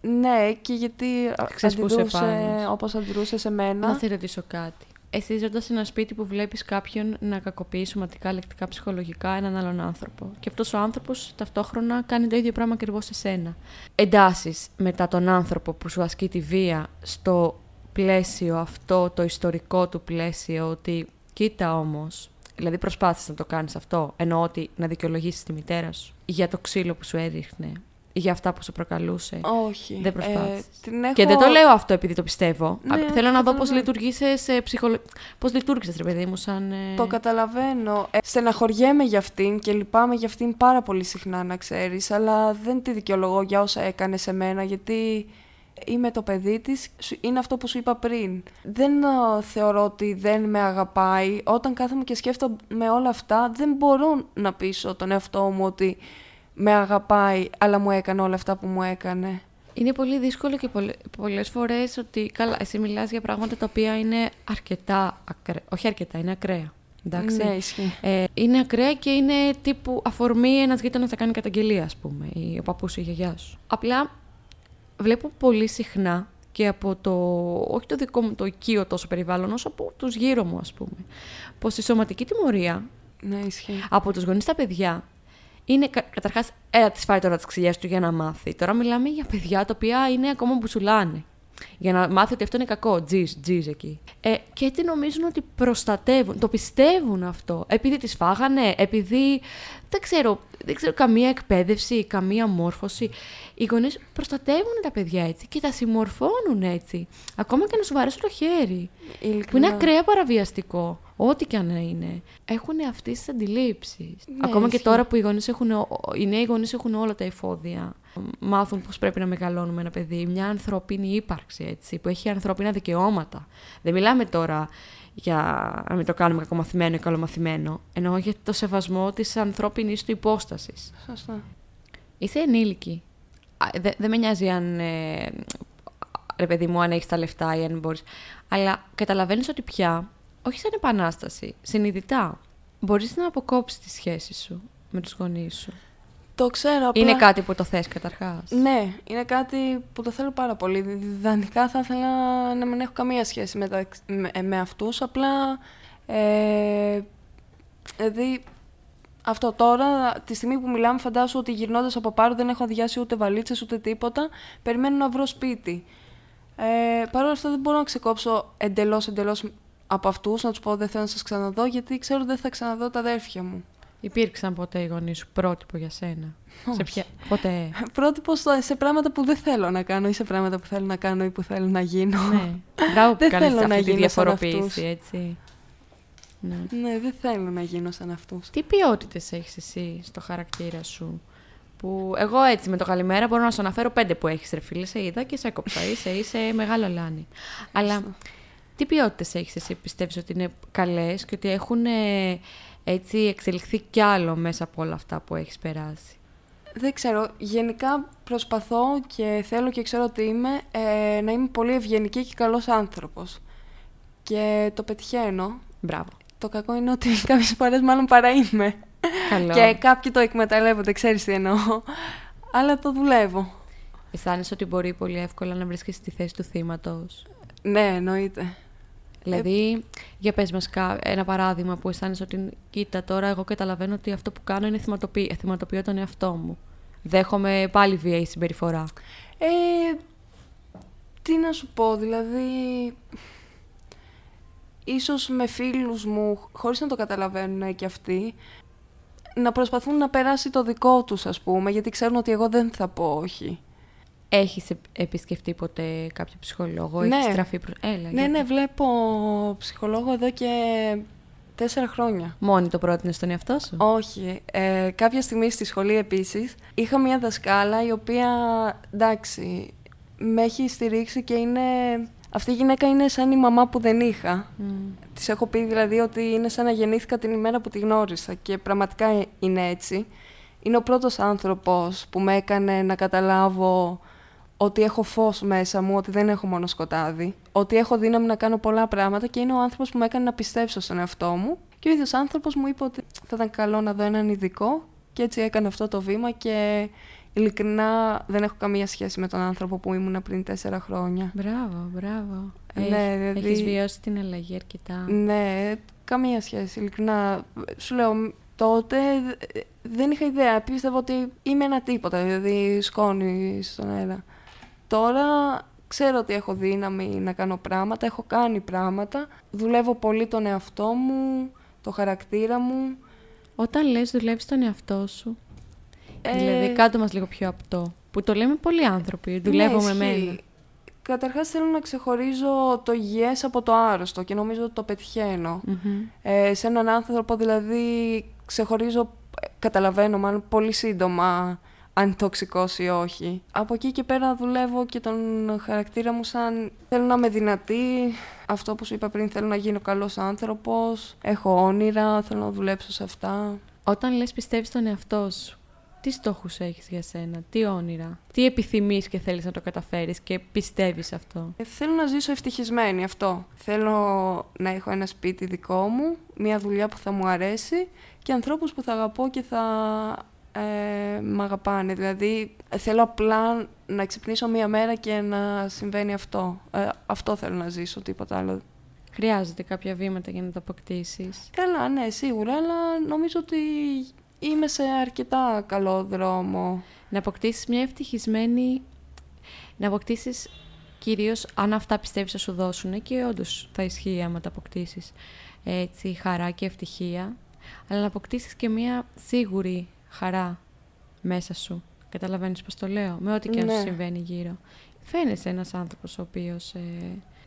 Ναι, και γιατί α- Ξεσπούσε αντιδρούσε πάνω. όπως αντιδρούσε σε μένα. Να σε ρωτήσω κάτι. Εσύ ζώντας σε ένα σπίτι που βλέπεις κάποιον να κακοποιεί σωματικά, λεκτικά, ψυχολογικά έναν άλλον άνθρωπο. Και αυτός ο άνθρωπος ταυτόχρονα κάνει το ίδιο πράγμα ακριβώς σε σένα. Εντάσεις μετά τον άνθρωπο που σου ασκεί τη βία στο πλαίσιο αυτό, το ιστορικό του πλαίσιο, ότι κοίτα όμως. Δηλαδή προσπάθησες να το κάνεις αυτό, εννοώ ότι να δικαιολογήσεις τη μητέρα σου για το ξύλο που σου έδειχνε, για αυτά που σου προκαλούσε. Όχι. Δεν προσπάθησες. την έχω... Και δεν το λέω αυτό επειδή το πιστεύω. Ναι, Α, Θέλω να δω πώς καταλαβαίνω. λειτουργήσες σε ψυχολο... Πώς λειτουργήσες, ρε παιδί μου, σαν. ε, Το καταλαβαίνω. Ε, στεναχωριέμαι για αυτήν και λυπάμαι για αυτήν πάρα πολύ συχνά, να ξέρεις, αλλά δεν τη δικαιολογώ για όσα έκανε σε μένα, γιατί είμαι το παιδί της, Σου- είναι αυτό που σου είπα πριν. Δεν ε, θεωρώ ότι δεν με αγαπάει. Όταν κάθομαι και σκέφτομαι όλα αυτά, δεν μπορώ να πείσω τον εαυτό μου ότι με αγαπάει, αλλά μου έκανε όλα αυτά που μου έκανε. Είναι πολύ δύσκολο και πολλε, πολλές φορές ότι καλά, εσύ μιλάς για πράγματα τα οποία είναι αρκετά ακραία. Όχι αρκετά, είναι ακραία. Εντάξει. Ναι, ισχύει. Ε, είναι ακραία και είναι τύπου αφορμή ένας γείτονας να κάνει καταγγελία, ας πούμε, ή ο παππούς ή η γιαγιά σου. Απλά βλέπω πολύ συχνά και από το, όχι το δικό μου το οικείο τόσο περιβάλλον, όσο από τους γύρω μου, ας πούμε, πως η σωματική τιμωρία Ναι, ισχύει. από τους γονείς στα παιδιά είναι κα, καταρχάς, έλα της φάει τώρα τις ξυλιές του για να μάθει. Τώρα μιλάμε για παιδιά τα οποία είναι ακόμα μπουσουλάνε. Για να μάθει ότι αυτό είναι κακό. Τζιζ, τζιζ εκεί. Ε, και έτσι νομίζουν ότι προστατεύουν. Το πιστεύουν αυτό. Επειδή τις φάγανε, επειδή δεν ξέρω, δεν ξέρω καμία εκπαίδευση, καμία μόρφωση. Οι γονείς προστατεύουν τα παιδιά έτσι και τα συμμορφώνουν έτσι. Ακόμα και να σου βαρέσουν το χέρι. Που είναι Ειλικρινά. ακραία παραβιαστικό. Ό,τι και αν είναι. Έχουν αυτές τις αντιλήψεις. Ναι, Ακόμα και ισχύει. τώρα που οι, γονείς έχουν, ο- οι νέοι γονείς έχουν όλα τα εφόδια. Μάθουν πώς πρέπει να μεγαλώνουμε ένα παιδί. Μια ανθρώπινη ύπαρξη, έτσι, που έχει ανθρώπινα δικαιώματα. Δεν μιλάμε τώρα για να μην το κάνουμε κακομαθημένο ή καλομαθημένο. Εννοώ για το σεβασμό της ανθρώπινης του υπόστασης. Σωστά. Είσαι ενήλικη. Α, δε- Δεν με νοιάζει αν. Ε, ρε παιδί μου, αν έχεις τα λεφτά ή αν μπορείς. Αλλά καταλαβαίνεις ότι πια, όχι σαν επανάσταση, συνειδητά, μπορείς να αποκόψεις τη σχέση σου με τους γονείς σου. Το ξέρω απλά... Είναι κάτι που το θες καταρχάς. Ναι, είναι κάτι που το θέλω πάρα πολύ. Ιδανικά θα ήθελα να μην έχω καμία σχέση με, με, με αυτούς, απλά... Ε, δηλαδή, αυτό τώρα, τη στιγμή που μιλάμε, φαντάσου ότι γυρνώντας από πάρω δεν έχω αδειάσει ούτε βαλίτσες ούτε τίποτα, περιμένω να βρω σπίτι. Ε, Παρ' όλα αυτά δεν μπορώ να ξεκόψω εντελώς, εντελώς από αυτούς, να τους πω δεν θέλω να σας ξαναδώ, γιατί ξέρω ότι δεν θα ξαναδώ τα αδέρφια μου. Υπήρξαν ποτέ οι γονείς σου πρότυπο για σένα; Σε ποια... Ποτέ; Πρότυπο στο- σε πράγματα που δεν θέλω να κάνω ή σε πράγματα που θέλω να κάνω ή που θέλω να γίνω. ναι. Μπράβο που Δεν κάνεις θέλω να αυτή τη γίνω σαν διαφοροποίηση, αυτούς. έτσι. Ναι. Ναι, δεν θέλω να γίνω σαν αυτούς. Τι ποιότητες έχεις εσύ στο χαρακτήρα σου, που εγώ έτσι με το καλημέρα μπορώ να σου αναφέρω πέντε που έχεις ρε φίλε, σε είδα και σε έκοψα, είσαι, είσαι μεγάλο λάνι. Αλλά τι ποιότητες έχεις εσύ, πιστεύεις ότι είναι καλές και ότι έχουν ε, έτσι εξελιχθεί κι άλλο μέσα από όλα αυτά που έχεις περάσει. Δεν ξέρω, γενικά προσπαθώ και θέλω και ξέρω ότι είμαι ε, να είμαι πολύ ευγενική και καλός άνθρωπος. Και το πετυχαίνω. Μπράβο. Το κακό είναι ότι κάποιες φορές μάλλον παρά είμαι. Καλό. Και κάποιοι το εκμεταλλεύονται, ξέρεις τι εννοώ. Αλλά το δουλεύω. Αισθάνεσαι ότι μπορεί πολύ εύκολα να βρίσκεις στη θέση του θύματος; Ναι, εννοείται. Δηλαδή, για πες μας κα- ένα παράδειγμα που αισθάνεσαι ότι κοίτα τώρα εγώ καταλαβαίνω ότι αυτό που κάνω είναι θυματοποιώ, θυματοποιώ τον εαυτό μου. Δέχομαι πάλι βίαιη συμπεριφορά. Ε, τι να σου πω, δηλαδή... Ίσως με φίλους μου, χωρίς να το καταλαβαίνουν και αυτοί, να προσπαθούν να περάσει το δικό τους, ας πούμε, γιατί ξέρουν ότι εγώ δεν θα πω όχι. Έχεις επ- επισκεφτεί ποτέ κάποιο ψυχολόγο, Ναι. έχεις στραφεί προς... Έλα, Ναι, γιατί. ναι, βλέπω ψυχολόγο εδώ και τέσσερα χρόνια. Μόνη το πρότεινες στον εαυτό σου; Όχι. Ε, κάποια στιγμή στη σχολή επίσης είχα μια δασκάλα η οποία, εντάξει, με έχει στηρίξει και είναι... Αυτή η γυναίκα είναι σαν η μαμά που δεν είχα. Μμ. Της έχω πει δηλαδή ότι είναι σαν να γεννήθηκα την ημέρα που τη γνώρισα και πραγματικά ε- είναι έτσι. Είναι ο πρώτος άνθρωπος που με έκανε να καταλάβω ότι έχω φως μέσα μου, ότι δεν έχω μόνο σκοτάδι, ότι έχω δύναμη να κάνω πολλά πράγματα και είναι ο άνθρωπος που με έκανε να πιστέψω στον εαυτό μου και ο ίδιος άνθρωπος μου είπε ότι θα ήταν καλό να δω έναν ειδικό και έτσι έκανα αυτό το βήμα και ειλικρινά δεν έχω καμία σχέση με τον άνθρωπο που ήμουν πριν τέσσερα χρόνια. Μπράβο, μπράβο. Ναι, Έχ- δηλαδή- Έχεις βιώσει την αλλαγή αρκετά. Ναι, καμία σχέση, ειλικρινά. Σου λέω, τότε ε, δεν είχα ιδέα. Πίστευα ότι είμαι ένα τίποτα, δηλαδή σκόνη στον αέρα. Τώρα ξέρω ότι έχω δύναμη να κάνω πράγματα, έχω κάνει πράγματα. Δουλεύω πολύ τον εαυτό μου, το χαρακτήρα μου. Όταν λες δουλεύεις τον εαυτό σου, Ε, δηλαδή κάτω μας λίγο πιο απτό, που το λέμε πολλοί άνθρωποι, δουλεύω ναι, με ισχύει. μένα. Καταρχάς θέλω να ξεχωρίζω το υγιές από το άρρωστο και νομίζω ότι το πετυχαίνω. Μμμ. Ε, σε έναν άνθρωπο δηλαδή ξεχωρίζω, ε, καταλαβαίνω μάλλον πολύ σύντομα αν είναι τοξικός ή όχι. Από εκεί και πέρα δουλεύω και τον χαρακτήρα μου σαν θέλω να είμαι δυνατή, αυτό που σου είπα πριν θέλω να γίνω καλός άνθρωπος, έχω όνειρα, θέλω να δουλέψω σε αυτά. Όταν λες πιστεύεις τον εαυτό σου, Τι στόχους έχεις για σένα, τι όνειρα, τι επιθυμείς και θέλεις να το καταφέρεις και πιστεύεις αυτό; Ε, θέλω να ζήσω ευτυχισμένη αυτό. Θέλω να έχω ένα σπίτι δικό μου, μια δουλειά που θα μου αρέσει και ανθρώπους που θα αγαπώ και θα ε, μ' αγαπάνε. Δηλαδή θέλω απλά να ξυπνήσω μία μέρα και να συμβαίνει αυτό. Ε, αυτό θέλω να ζήσω, τίποτα άλλο. Χρειάζεται κάποια βήματα για να το αποκτήσεις. Καλά, ναι, σίγουρα, αλλά νομίζω ότι είμαι σε αρκετά καλό δρόμο. Να αποκτήσεις μια ευτυχισμένη... Να αποκτήσεις κυρίως αν αυτά πιστεύεις θα σου δώσουν και όντως θα ισχύει άμα τα αποκτήσεις έτσι, χαρά και ευτυχία αλλά να αποκτήσεις και μια σίγουρη χαρά μέσα σου. Καταλαβαίνεις πώς το λέω, με ό,τι και αν σου Ναι. συμβαίνει γύρω. Φαίνεσαι ένας άνθρωπος ο οποίος... Ε,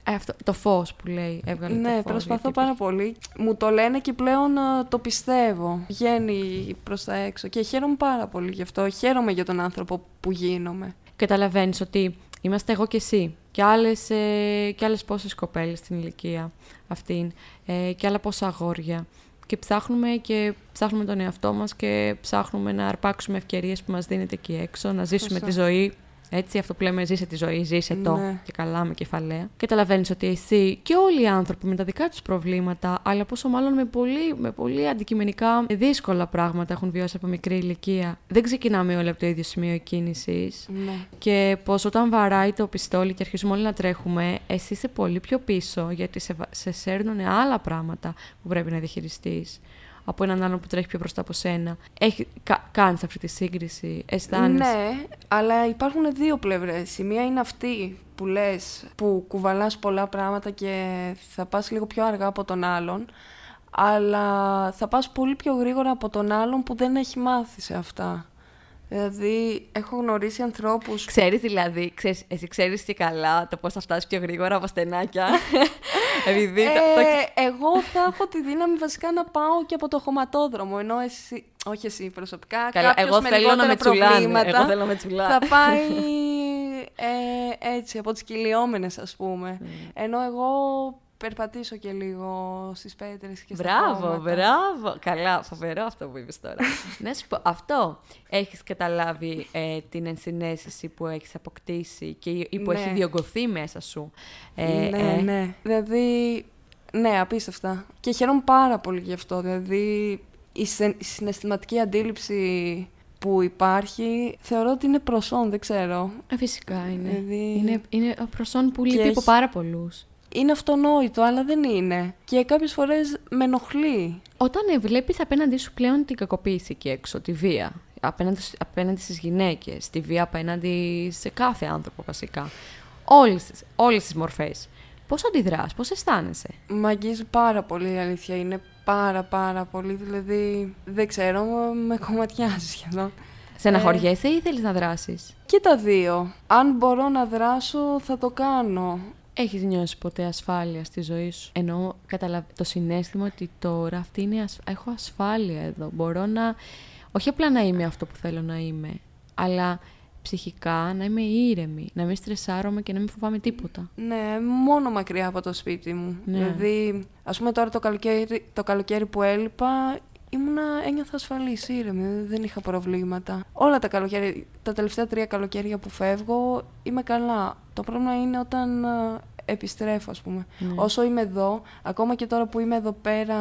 ε, αυτό, το φως που λέει, έβγαλε το Ναι, φως. προσπαθώ γιατί πάρα πολύ. Μου το λένε και πλέον ε, το πιστεύω. Βγαίνει προς τα έξω και χαίρομαι πάρα πολύ γι' αυτό. Χαίρομαι για τον άνθρωπο που γίνομαι. καταλαβαίνεις ότι είμαστε εγώ και εσύ και άλλες, ε, και άλλες πόσες κοπέλες στην ηλικία αυτήν ε, και άλλα πόσα αγόρια και ψάχνουμε και ψάχνουμε τον εαυτό μας και ψάχνουμε να αρπάξουμε ευκαιρίες που μας δίνεται εκεί έξω, να ζήσουμε Σωστά. τη ζωή έτσι, αυτό που λέμε ζήσε τη ζωή, ζήσε το Ναι. και καλά με κεφαλαία. Καταλαβαίνεις ότι εσύ και όλοι οι άνθρωποι με τα δικά τους προβλήματα, αλλά πόσο μάλλον με πολύ, με πολύ αντικειμενικά δύσκολα πράγματα έχουν βιώσει από μικρή ηλικία. Δεν ξεκινάμε όλοι από το ίδιο σημείο κίνησης. Ναι. Και πω όταν βαράει το πιστόλι και αρχίζουμε όλοι να τρέχουμε, εσύ είσαι πολύ πιο πίσω γιατί σε, βα- σε σέρνουν άλλα πράγματα που πρέπει να διαχειριστείς από έναν άλλον που τρέχει πιο μπροστά από σένα. Έχει, κα, κάνεις αυτή τη σύγκριση, αισθάνεσαι; Ναι, αλλά υπάρχουν δύο πλευρές. Η μία είναι αυτή που λες, που κουβαλάς πολλά πράγματα και θα πας λίγο πιο αργά από τον άλλον, αλλά θα πας πολύ πιο γρήγορα από τον άλλον που δεν έχει μάθει σε αυτά. Δηλαδή, έχω γνωρίσει ανθρώπους... Ξέρεις δηλαδή, ξέρεις, εσύ ξέρεις και καλά το πώς θα φτάσεις πιο γρήγορα από στενάκια. Επειδή το- το έχεις- Ε, εγώ θα έχω τη δύναμη βασικά να πάω και από το χωματόδρομο, ενώ εσύ, όχι εσύ προσωπικά, Καλά, κάποιος εγώ με θέλω να με λιγότερα τσουλάνε. προβλήματα Εγώ θέλω να με τσουλάνε. θα πάει ε, έτσι, από τις κυλιόμενες ας πούμε. Ναι. Ενώ εγώ περπατήσω και λίγο στις πέτρες και στα Μπράβο, χώματα. μπράβο. Καλά, φοβερό αυτό που είπες τώρα. να σου πω, αυτό έχεις καταλάβει ε, την ενσυναίσθηση που έχεις αποκτήσει και ή που Ναι. έχει διωγγωθεί μέσα σου. Ε, ναι, ε, ναι. Δηλαδή, ναι, απίστευτα. Και χαίρομαι πάρα πολύ γι' αυτό. Δηλαδή, η, σε- η συναισθηματική αντίληψη που υπάρχει, θεωρώ ότι είναι προσόν, δεν ξέρω. Ε, φυσικά είναι. Δηλαδή- Είναι, είναι προσόν που λείπει έχει- από πάρα πολλούς. Είναι αυτονόητο, αλλά δεν είναι. Και κάποιες φορές με ενοχλεί. Όταν ε, βλέπεις απέναντί σου πλέον την κακοποίηση εκεί έξω, τη βία, απέναντι, σ- απέναντι στις γυναίκες, τη βία απέναντι σε κάθε άνθρωπο βασικά, όλες, τις- όλες τις μορφές, πώς αντιδράς, πώς αισθάνεσαι; Μ' αγγίζει πάρα πολύ η αλήθεια. Είναι πάρα πάρα πολύ. Δηλαδή, δεν ξέρω, με κομματιάζει σχεδόν. Στεναχωριέσαι ή θέλεις να δράσεις; Και τα δύο. Αν μπορώ να δράσω, θα το κάνω. Έχεις νιώσει ποτέ ασφάλεια στη ζωή σου; Ενώ καταλαβα... το συνέστημα ότι τώρα αυτή είναι ασ... έχω ασφάλεια εδώ. Μπορώ να... Όχι απλά να είμαι αυτό που θέλω να είμαι, αλλά ψυχικά να είμαι ήρεμη, να μην στρεσάρομαι και να μην φοβάμαι τίποτα. Ναι, μόνο μακριά από το σπίτι μου. Ναι. Δηλαδή, ας πούμε τώρα το καλοκαίρι, το καλοκαίρι που έλειπα, ήμουνα, ένιωθα ασφαλής, ήρεμη, δεν είχα προβλήματα. Όλα τα καλοκαίρια, τα τελευταία τρία καλοκαίρια που φεύγω, είμαι καλά. Το πρόβλημα είναι όταν ε, επιστρέφω, ας πούμε. Ναι. Όσο είμαι εδώ, ακόμα και τώρα που είμαι εδώ πέρα,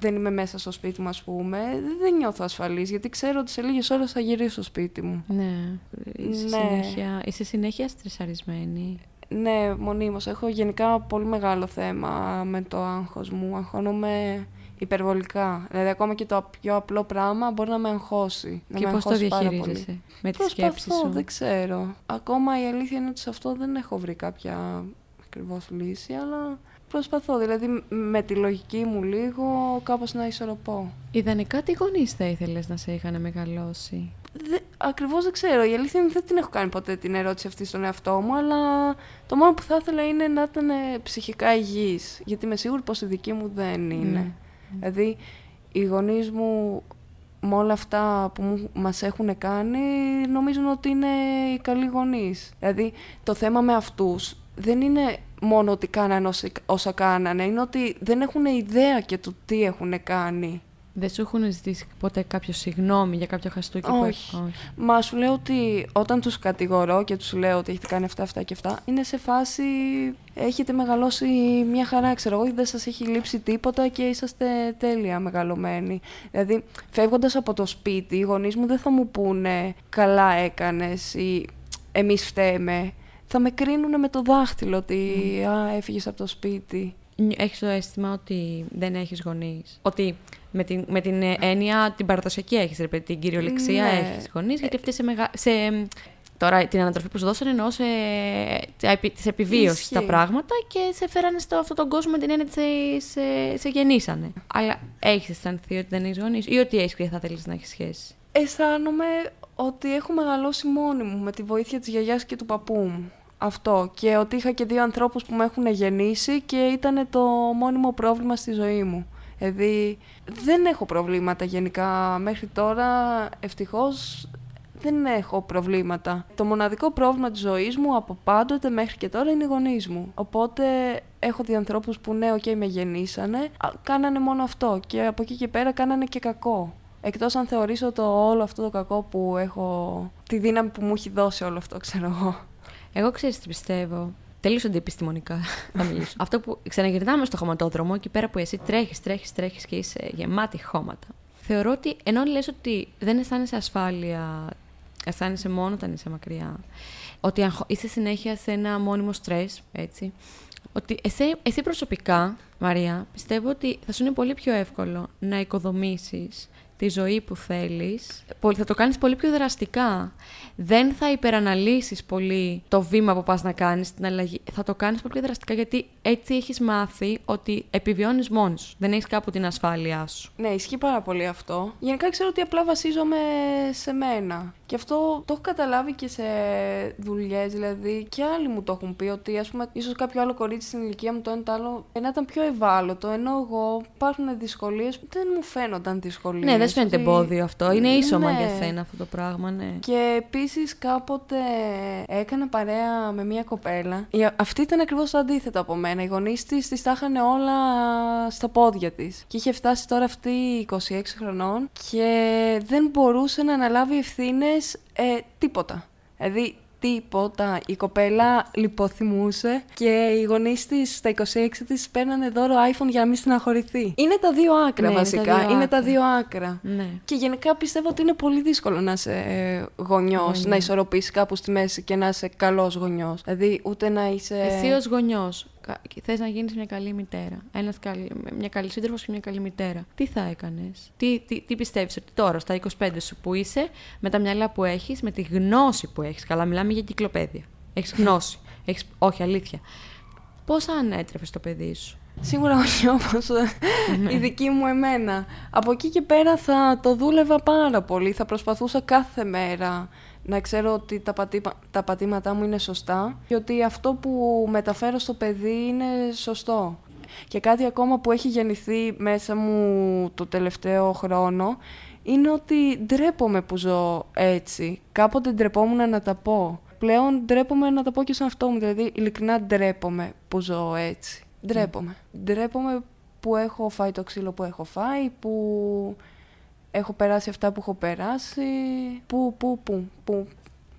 δεν είμαι μέσα στο σπίτι μου, ας πούμε, δεν νιώθω ασφαλής, γιατί ξέρω ότι σε λίγες ώρες θα γυρίσω στο σπίτι μου. Ναι, είσαι, Ναι. Συνέχεια, είσαι συνέχεια στρεσαρισμένη. Ναι, μονίμως. Έχω γενικά πολύ μεγάλο θέμα με το άγχος μου. Αγχώνομαι υπερβολικά. Δηλαδή, ακόμα και το πιο απλό πράγμα μπορεί να με αγχώσει. Να και με πώς το αγχώσει πάρα διαχειρίζεσαι πολύ. με τη σκέψη Προσπαθώ, σου; δεν ξέρω. Ακόμα η αλήθεια είναι ότι σε αυτό δεν έχω βρει κάποια ακριβώς λύση, αλλά προσπαθώ. Δηλαδή, μ- με τη λογική μου λίγο κάπως να ισορροπώ. Ιδανικά τι γονείς θα ήθελες να σε είχαν μεγαλώσει; Δε, ακριβώς δεν ξέρω. Η αλήθεια είναι ότι δεν την έχω κάνει ποτέ την ερώτηση αυτή στον εαυτό μου, αλλά το μόνο που θα ήθελα είναι να ήταν ε, ψυχικά υγιής. Γιατί είμαι σίγουρη πως η δική μου δεν είναι. Ναι. Δηλαδή, οι γονείς μου με όλα αυτά που μου, μας έχουν κάνει, νομίζουν ότι είναι οι καλοί γονείς. Δηλαδή, το θέμα με αυτούς δεν είναι μόνο ότι κάνανε όσα, όσα κάνανε, είναι ότι δεν έχουν ιδέα και του τι έχουν κάνει. Δεν σου έχουν ζητήσει ποτέ κάποιο συγγνώμη για κάποιο χαστούκι που Όχι. Μα σου λέω ότι όταν τους κατηγορώ και τους λέω ότι έχετε κάνει αυτά, αυτά και αυτά, είναι σε φάση έχετε μεγαλώσει μια χαρά, ξέρω εγώ, δεν σας έχει λείψει τίποτα και είσαστε τέλεια μεγαλωμένοι. Δηλαδή, φεύγοντας από το σπίτι, οι γονείς μου δεν θα μου πούνε καλά έκανες ή εμείς φταίμε. Θα με κρίνουν με το δάχτυλο ότι α, έφυγες από το σπίτι. Έχεις το αίσθημα ότι δεν έχεις γονείς; Ότι με την, με την ε, έννοια την παραδοσιακή έχεις, ρε παιδί, την κυριολεξία Ναι. έχεις γονείς, γιατί αυτή σε, μεγα... σε Τώρα την ανατροφή που σου δώσανε εννοώ σε, τη επιβίωση Ισχύει. τα πράγματα και σε φέρανε στο αυτόν τον κόσμο με την έννοια ότι σε, σε, σε γεννήσανε. Αλλά έχεις αισθανθεί ότι δεν έχεις γονείς ή ότι έχεις και θα θέλεις να έχεις σχέση; Αισθάνομαι ότι έχω μεγαλώσει μόνη μου με τη βοήθεια της γιαγιάς και του παππού μου. Αυτό. Και ότι είχα και δύο ανθρώπους που με έχουν γεννήσει και ήταν το μόνιμο πρόβλημα στη ζωή μου. Δηλαδή, δεν έχω προβλήματα γενικά. Μέχρι τώρα, ευτυχώς, δεν έχω προβλήματα. Το μοναδικό πρόβλημα της ζωής μου από πάντοτε μέχρι και τώρα είναι οι γονείς μου. Οπότε έχω δει ανθρώπους που ναι, οκ, με γεννήσανε, α, κάνανε μόνο αυτό και από εκεί και πέρα κάνανε και κακό. Εκτός αν θεωρήσω το όλο αυτό το κακό που έχω, τη δύναμη που μου έχει δώσει όλο αυτό, ξέρω εγώ. Εγώ ξέρεις τι πιστεύω; Τελείω αντιεπιστημονικά θα μιλήσω. Αυτό που ξαναγυρνάμε στο χωματόδρομο, εκεί πέρα που εσύ τρέχεις, τρέχεις, τρέχεις και είσαι γεμάτη χώματα. Θεωρώ ότι ενώ λες ότι δεν αισθάνεσαι ασφάλεια, αισθάνεσαι μόνο όταν είσαι μακριά, ότι αγχω- είσαι συνέχεια σε ένα μόνιμο στρες, έτσι, ότι εσύ, εσύ προσωπικά, Μαρία, πιστεύω ότι θα σου είναι πολύ πιο εύκολο να οικοδομήσεις τη ζωή που θέλεις. Πολύ- Θα το κάνεις πολύ πιο δραστικά. Δεν θα υπεραναλύσεις πολύ το βήμα που πας να κάνεις, την αλλαγή. Θα το κάνεις πολύ πιο δραστικά γιατί έτσι έχεις μάθει ότι επιβιώνεις μόνος σου. Δεν έχεις κάπου την ασφάλειά σου. Ναι, ισχύει πάρα πολύ αυτό. Γενικά ξέρω ότι απλά βασίζομαι σε μένα. Και αυτό το έχω καταλάβει και σε δουλειές, δηλαδή. Και άλλοι μου το έχουν πει ότι, ας πούμε, ίσως κάποιο άλλο κορίτσι στην ηλικία μου το ένα το άλλο να ήταν πιο ευάλωτο. Ενώ εγώ υπάρχουν δυσκολίες που δεν μου φαίνονταν δυσκολίες. Ναι, δεν σου φαίνεται εμπόδιο αυτό; Είναι ίσωμα Ναι. για σένα αυτό το πράγμα, ναι. Και επίσης κάποτε έκανα παρέα με μία κοπέλα. Η- Αυτή ήταν ακριβώς το αντίθετο από μένα. Οι γονείς της τις τα είχαν όλα στα πόδια της. Και είχε φτάσει τώρα αυτή 26 χρονών και δεν μπορούσε να αναλάβει ευθύνες ε, τίποτα. Δηλαδή τίποτα. Η κοπέλα λιποθυμούσε και οι γονείς της στα 26 της παίρνανε δώρο iPhone για να μην στεναχωρηθεί. Είναι τα δύο άκρα Ναι, είναι τα βασικά. δύο είναι τα άκρα. δύο άκρα. Ναι. Και γενικά πιστεύω ότι είναι πολύ δύσκολο να είσαι γονιός, Γονιός. να ισορροπήσεις κάπου στη μέση και να είσαι καλός γονιός. Δηλαδή, ούτε να είσαι. Εσύ ως γονιός, θες να γίνεις μια καλή μητέρα. Ένας καλή, μια καλή σύντροφος και μια καλή μητέρα. Τι θα έκανες, Τι, τι, τι πιστεύεις ότι τώρα, στα 25 σου που είσαι, με τα μυαλά που έχεις, με τη γνώση που έχεις. Καλά, μιλάμε για κυκλοπαίδεια. Έχεις γνώση. Έχεις, όχι, αλήθεια. Πώς ανέτρεφες το παιδί σου; Σίγουρα όχι όπως η δική μου εμένα. Από εκεί και πέρα θα το δούλευα πάρα πολύ. Θα προσπαθούσα κάθε μέρα να ξέρω ότι τα, πατήμα, τα πατήματά μου είναι σωστά και ότι αυτό που μεταφέρω στο παιδί είναι σωστό. Και κάτι ακόμα που έχει γεννηθεί μέσα μου το τελευταίο χρόνο είναι ότι ντρέπομαι που ζω έτσι. Κάποτε ντρεπόμουν να τα πω. Πλέον ντρέπομαι να τα πω και στον αυτό μου. Δηλαδή, ειλικρινά ντρέπομαι που ζω έτσι. Ντρέπομαι. Ντρέπομαι που έχω φάει το ξύλο που έχω φάει, που έχω περάσει αυτά που έχω περάσει. Που, που, που, που.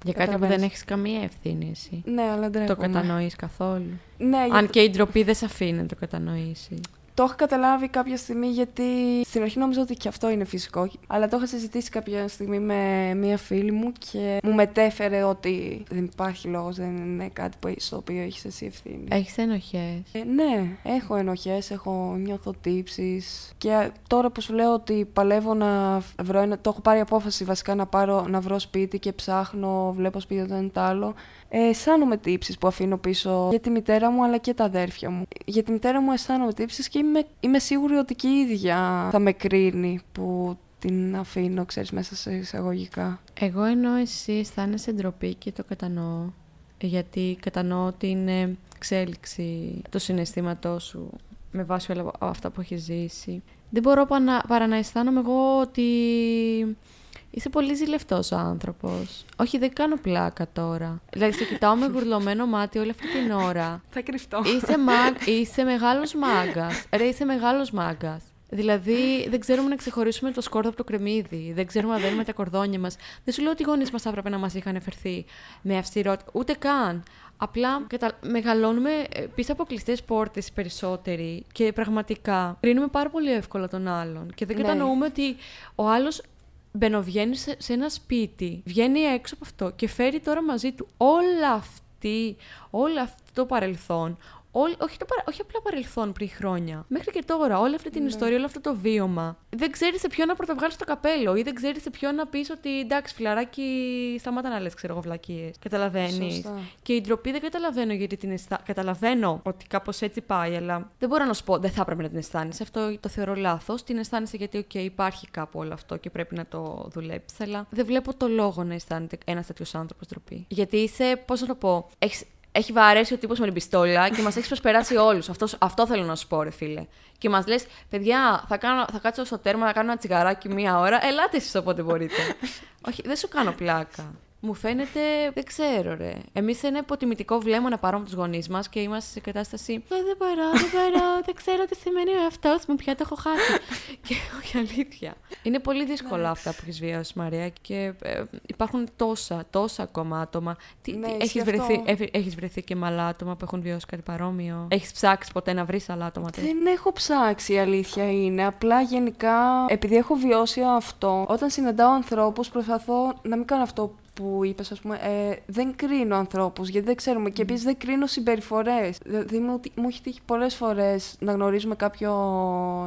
Για κάτι που Καταλαβαίνεις. δεν έχεις καμία ευθύνη εσύ. Ναι, αλλά ντρέπομαι. Το κατανοείς καθόλου. Ναι, Αν γιατί- και η ντροπή δεν σε αφήνει να το κατανοήσεις. Το είχα καταλάβει κάποια στιγμή γιατί στην αρχή νόμιζα ότι και αυτό είναι φυσικό. Αλλά το είχα συζητήσει κάποια στιγμή με μία φίλη μου και μου μετέφερε ότι δεν υπάρχει λόγος, δεν είναι κάτι που, στο οποίο έχεις εσύ ευθύνη. Έχεις ενοχές; Ε, ναι, έχω ενοχές, έχω νιώθω τύψεις και τώρα που σου λέω ότι παλεύω να βρω ένα, το έχω πάρει απόφαση βασικά να, πάρω, να βρω σπίτι και ψάχνω, βλέπω σπίτι το ένα το άλλο, ε, αισθάνομαι τύψεις που αφήνω πίσω για τη μητέρα μου αλλά και τα αδέρφια μου. Για τη μητέρα μου αισθάνομαι τύψεις και είμαι, είμαι σίγουρη ότι και η ίδια θα με κρίνει που την αφήνω, ξέρεις, μέσα σε εισαγωγικά. Εγώ ενώ εσύ αισθάνεσαι ντροπή και το κατανοώ, γιατί κατανοώ την ε, εξέλιξη του συναισθήματό σου με βάση όλα αυτά που έχεις ζήσει. Δεν μπορώ παρά να, παρά να αισθάνομαι εγώ ότι είσαι πολύ ζηλευτός ο άνθρωπος. Όχι, δεν κάνω πλάκα τώρα. Δηλαδή, σε κοιτάω με γουρλωμένο μάτι όλη αυτή την ώρα. Θα κρυφτώ. Είσαι, μα... είσαι μεγάλος μάγκας. Ρε, είσαι μεγάλος μάγκας. Δηλαδή, δεν ξέρουμε να ξεχωρίσουμε το σκόρδο από το κρεμμύδι. Δεν ξέρουμε να δένουμε τα κορδόνια μας. Δεν σου λέω ότι οι γονείς μας έπρεπε να μας είχαν εφερθεί με αυστηρότητα. Ούτε καν. Απλά κατα... μεγαλώνουμε ε, πίσω από κλειστές πόρτες περισσότεροι και πραγματικά κρίνουμε πάρα πολύ εύκολα τον άλλον. Και δεν Ναι. κατανοούμε ότι ο άλλος μπαινοβγαίνει σε, σε ένα σπίτι, βγαίνει έξω από αυτό και φέρει τώρα μαζί του όλα αυτή, όλο αυτό το παρελθόν, όλη- όχι, το, παρα- όχι απλά παρελθόν πριν χρόνια. Μέχρι και τώρα, όλη αυτή την Ναι. ιστορία, όλο αυτό το βίωμα. Δεν ξέρεις σε ποιον να πρωτοβγάλεις το καπέλο ή δεν ξέρεις σε ποιον να πεις ότι εντάξει, φιλαράκι, σταμάτα να λες, ξέρω εγώ, βλακίες. Καταλαβαίνεις. Σωστά. Και η ντροπή δεν καταλαβαίνω γιατί την αισθάνεσαι. Καταλαβαίνω ότι κάπως έτσι πάει, αλλά δεν μπορώ να σου πω, δεν θα έπρεπε να την αισθάνεσαι. Αυτό το θεωρώ λάθος. Την αισθάνεσαι γιατί, οκ, υπάρχει κάπου όλο αυτό και πρέπει να το δουλέψεις. Αλλά δεν βλέπω το λόγο να αισθάνεται ένας τέτοιος άνθρωπος ντροπή. Γιατί είσαι, πώς να το πω, έχεις, έχει βαρέσει ο τύπος με την πιστόλια και μας έχει προσπεράσει όλους. Αυτός, αυτό θέλω να σου πω, ρε φίλε. Και μας λες, παιδιά, θα, κάνω, θα κάτσω στο τέρμα, θα κάνω ένα τσιγαράκι μία ώρα. Ελάτε εσείς όποτε μπορείτε. Όχι, δεν σου κάνω πλάκα. Μου φαίνεται, δεν ξέρω ρε. Εμείς ένα υποτιμητικό βλέμμα να πάρουμε τους γονείς μας και είμαστε σε κατάσταση. «Ε, δεν μπορώ, δεν μπορώ, δεν ξέρω τι σημαίνει ο εαυτός μου, πια το έχω χάσει. και όχι αλήθεια. Είναι πολύ δύσκολα αυτά που έχεις βιώσει, Μαρία, και ε, υπάρχουν τόσα, τόσα ακόμα άτομα. Τι, Ναι, τι- ισχύει έχεις, αυτό. βρεθεί, έχ- έχεις βρεθεί και με άλλα άτομα που έχουν βιώσει κάτι παρόμοιο; Έχεις ψάξει ποτέ να βρεις άλλα άτομα τέτοια; Δεν έχω ψάξει, η αλήθεια είναι. Απλά γενικά, επειδή έχω βιώσει αυτό, όταν συναντάω ανθρώπους προσπαθώ να μην κάνω αυτό που είπες, ας πούμε, ε, δεν κρίνω ανθρώπους, γιατί δεν ξέρουμε. Και επίσης δεν κρίνω συμπεριφορές. Δηλαδή μου, μου έχει τύχει πολλές φορές να γνωρίζουμε κάποιο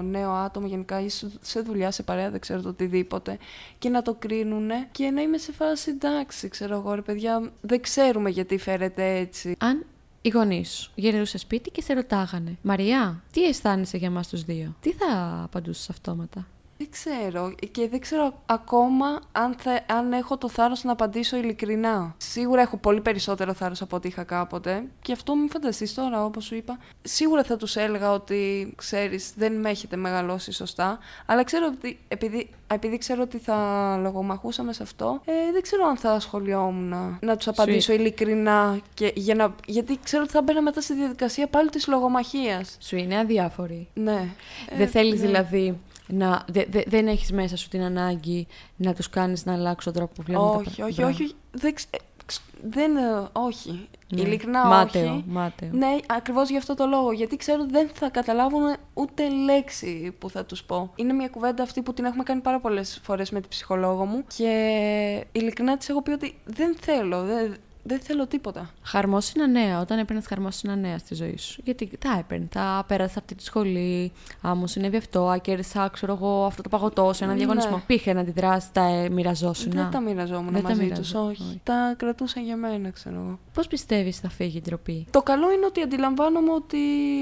νέο άτομο γενικά ή σε- σε δουλειά, σε παρέα, δεν ξέρω το οτιδήποτε, και να το κρίνουν και να είμαι σε φάση εντάξει, ξέρω εγώ, ρε παιδιά, δεν ξέρουμε γιατί φέρετε έτσι. Αν οι γονείς σου γυρνούσες σπίτι και σε ρωτάγανε, Μαριά, τι αισθάνεσαι για εμάς τους δύο, τι θα απαντούσες αυτόματα; Δεν ξέρω και δεν ξέρω ακόμα αν, θα, αν έχω το θάρρος να απαντήσω ειλικρινά. Σίγουρα έχω πολύ περισσότερο θάρρος από ό,τι είχα κάποτε και αυτό μην φανταστείς τώρα όπως σου είπα. Σίγουρα θα τους έλεγα ότι ξέρεις δεν με έχετε μεγαλώσει σωστά αλλά ξέρω ότι επειδή, επειδή ξέρω ότι θα λογομαχούσαμε σε αυτό ε, δεν ξέρω αν θα ασχολιόμουν να, να τους απαντήσω ειλικρινά και, για να, γιατί ξέρω ότι θα μπαίνα μετά στη διαδικασία πάλι της λογομαχίας. Σου είναι αδιάφορη. Ναι. δεν Ε, θέλεις ναι. δηλαδή να. δε- δε- δεν έχεις μέσα σου την ανάγκη να τους κάνεις να αλλάξουν τον τρόπο που βλέπουν τα Όχι, πρα- όχι, πράγματα. όχι. Δεν, ξε- ε, ξ- δεν ε, όχι. Ναι. Ειλικρινά μάταιο, όχι. Μάταιο. Ναι, ακριβώς γι' αυτό το λόγο. Γιατί ξέρω ότι δεν θα καταλάβουν ούτε λέξη που θα τους πω. Είναι μια κουβέντα αυτή που την έχουμε κάνει πάρα πολλές φορές με την ψυχολόγο μου και ειλικρινά της έχω πει ότι δεν θέλω, δεν, δεν θέλω τίποτα. Χαρμόσυνα νέα, όταν έπαιρνες χαρμόσυνα νέα στη ζωή σου. Γιατί τα έπαιρνε, τα πέρασες αυτή τη σχολή. Α, μου συνέβη αυτό, α, κέρδισα, ξέρω εγώ, αυτό το παγωτό σε έναν Ναι. διαγωνισμό. Πήγε να αντιδράσει, τα ε, μοιραζόσουν. Δεν τα μοιραζόμουν Δεν τα μαζί μοιραζόσουν, τους, όχι. όχι. Τα κρατούσα για μένα, ξέρω εγώ. Πώς πιστεύεις θα φύγει η ντροπή; Το καλό είναι ότι αντιλαμβάνομαι ότι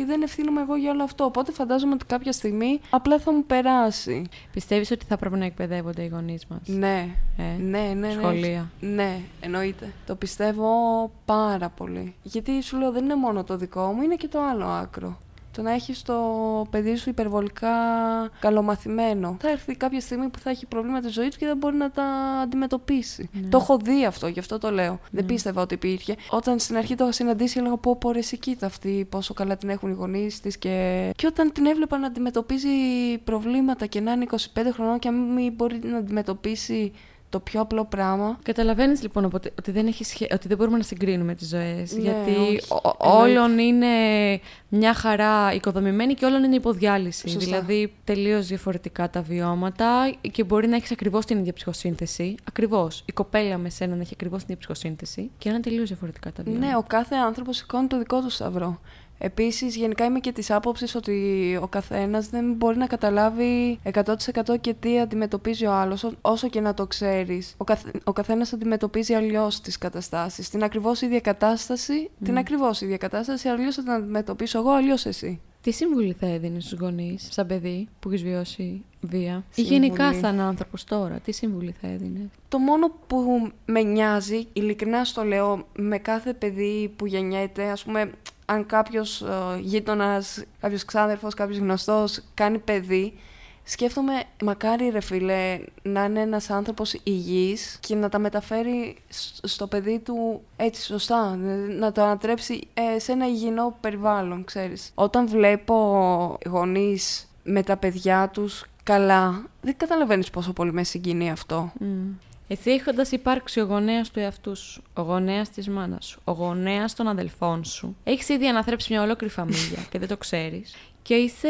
δεν ευθύνομαι εγώ για όλο αυτό. Οπότε φαντάζομαι ότι κάποια στιγμή απλά θα μου περάσει. Πιστεύεις ότι θα πρέπει να εκπαιδεύονται οι γονείς μας; Ναι, Ε, ναι, ναι. ναι. Σχολεία. Ναι, εννοείται. Το πιστεύω πάρα πολύ. Γιατί σου λέω δεν είναι μόνο το δικό μου, είναι και το άλλο άκρο. Το να έχεις το παιδί σου υπερβολικά καλομαθημένο. Θα έρθει κάποια στιγμή που θα έχει προβλήματα στη ζωή του και δεν μπορεί να τα αντιμετωπίσει. Ναι. Το έχω δει αυτό, γι' αυτό το λέω. Δεν πίστευα ότι υπήρχε. Όταν στην αρχή το είχα συναντήσει, έλεγα πω πω ρε εσύ κοίτα αυτή πόσο καλά την έχουν οι γονείς της και... και όταν την έβλεπα να αντιμετωπίζει προβλήματα και να είναι 25 χρονών και να μην μπορεί να αντιμετωπίσει το πιο απλό πράγμα. Καταλαβαίνεις λοιπόν οπότε, ότι, δεν έχει σχέ... ότι δεν μπορούμε να συγκρίνουμε τις ζωές. Ναι, γιατί όχι. ο- ο- Εννοείται. όλων είναι μια χαρά οικοδομημένη και όλων είναι υποδιάλυση. Σωστά. Δηλαδή τελείως διαφορετικά τα βιώματα και μπορεί να έχεις ακριβώς την ίδια ψυχοσύνθεση. Ακριβώς. Η κοπέλα με σένα να έχει ακριβώς την ίδια ψυχοσύνθεση και να είναι τελείως διαφορετικά τα βιώματα. Ναι, ο κάθε άνθρωπος σηκώνει το δικό του σταυρό. Επίσης, γενικά είμαι και της άποψης ότι ο καθένας δεν μπορεί να καταλάβει 100% και τι αντιμετωπίζει ο άλλος, όσο και να το ξέρεις. Ο, καθ... ο καθένας αντιμετωπίζει αλλιώς τις καταστάσεις. Την ακριβώς ίδια κατάσταση, την ακριβώς ίδια κατάσταση, αλλιώς θα την αντιμετωπίσω εγώ, αλλιώς εσύ. Τι συμβουλή θα έδινες στους γονείς, σαν παιδί που έχεις βιώσει βία, ή Συμβουλή. γενικά σαν άνθρωπος τώρα, τι συμβουλή θα έδινες; Το μόνο που με νοιάζει, ειλικρινά στο λέω, με κάθε παιδί που γεννιέται, ας πούμε, αν κάποιος ε, γείτονας, κάποιος ξάδερφος, κάποιος γνωστός κάνει παιδί, σκέφτομαι, μακάρι ρε φίλε, να είναι ένας άνθρωπος υγιής και να τα μεταφέρει σ- στο παιδί του έτσι σωστά, να το ανατρέψει ε, σε ένα υγιεινό περιβάλλον, ξέρεις. Όταν βλέπω γονείς με τα παιδιά τους καλά. Δεν καταλαβαίνεις πόσο πολύ με συγκινεί αυτό. Μμ. Εσύ έχοντας υπάρξει ο γονέας του εαυτού σου, ο γονέας της μάνας σου, ο γονέας των αδελφών σου, έχεις ήδη αναθρέψει μια ολόκληρη φαμίλια και δεν το ξέρεις. Και είσαι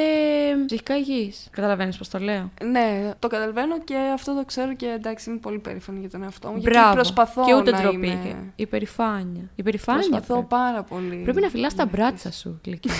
ψυχικά υγιή. Καταλαβαίνεις πώς το λέω; Ναι, το καταλαβαίνω και αυτό το ξέρω και εντάξει είμαι πολύ περήφανη για τον εαυτό μου. Γιατί Μπράβο. προσπαθώ και ούτε να ντροπή. είμαι... και Υπερηφάνεια. Υπερηφάνεια. Προσπαθώ πρέπει. πάρα πολύ. Πρέπει να φυλάς τα Ναι. μπράτσα σου, γλυκιά.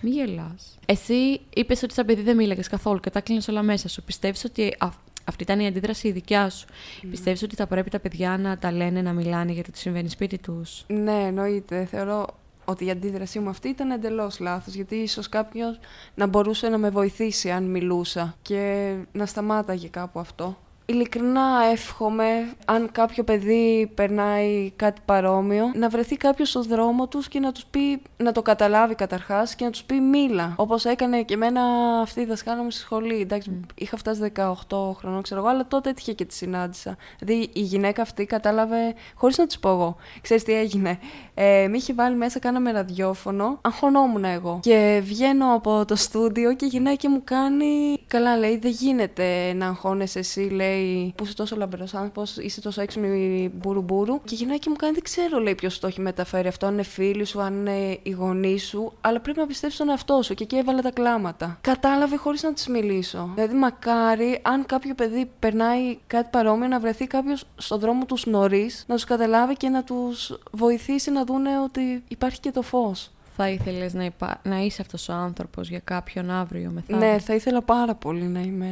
Μη γελάς. Εσύ είπες ότι σαν παιδί δεν μίλαγες καθόλου και τα κλείνεις όλα μέσα σου. Πιστεύεις ότι αυ- αυτή ήταν η αντίδραση η δικιά σου. Ναι. Πιστεύεις ότι θα πρέπει τα παιδιά να τα λένε, να μιλάνε για το τι συμβαίνει σπίτι τους; Ναι, εννοείται. Θεωρώ ότι η αντίδρασή μου αυτή ήταν εντελώς λάθος. Γιατί ίσως κάποιος να μπορούσε να με βοηθήσει αν μιλούσα και να σταμάταγε κάπου αυτό. Ειλικρινά εύχομαι, αν κάποιο παιδί περνάει κάτι παρόμοιο, να βρεθεί κάποιος στον δρόμο τους και να τους πει, να το καταλάβει καταρχάς και να τους πει μίλα. Όπως έκανε και εμένα αυτή η δασκάλα μου στη σχολή. Εντάξει, είχα φτάσει 18 χρονών, ξέρω εγώ, αλλά τότε έτυχε και τη συνάντησα. Δηλαδή η γυναίκα αυτή κατάλαβε, χωρίς να της πω εγώ, ξέρεις τι έγινε. Ε, με είχε βάλει μέσα, κάναμε ραδιόφωνο, αγχωνόμουν εγώ. Και βγαίνω από το στούντιο και η γυναίκα μου κάνει, καλά λέει, δεν γίνεται να αγχώνεσαι εσύ, λέει, που είσαι τόσο λαμπερός άνθρωπος, είσαι τόσο έξυπνη μπουρουμπουρου. Και η γυναίκα μου κάνει, δεν ξέρω, λέει, ποιος το έχει μεταφέρει αυτό, αν είναι φίλοι σου, αν είναι οι γονείς σου, αλλά πρέπει να πιστεύει στον εαυτό σου. Και εκεί έβαλα τα κλάματα. Κατάλαβε χωρίς να της μιλήσω. Δηλαδή, μακάρι αν κάποιο παιδί περνάει κάτι παρόμοιο, να βρεθεί κάποιος στον δρόμο τους νωρίς, να τους καταλάβει και να τους βοηθήσει να δούνε ότι υπάρχει και το φως. Θα ήθελες να, υπά... να είσαι αυτός ο άνθρωπος για κάποιον αύριο μεθαύριο; Ναι, θα ήθελα πάρα πολύ να, είμαι,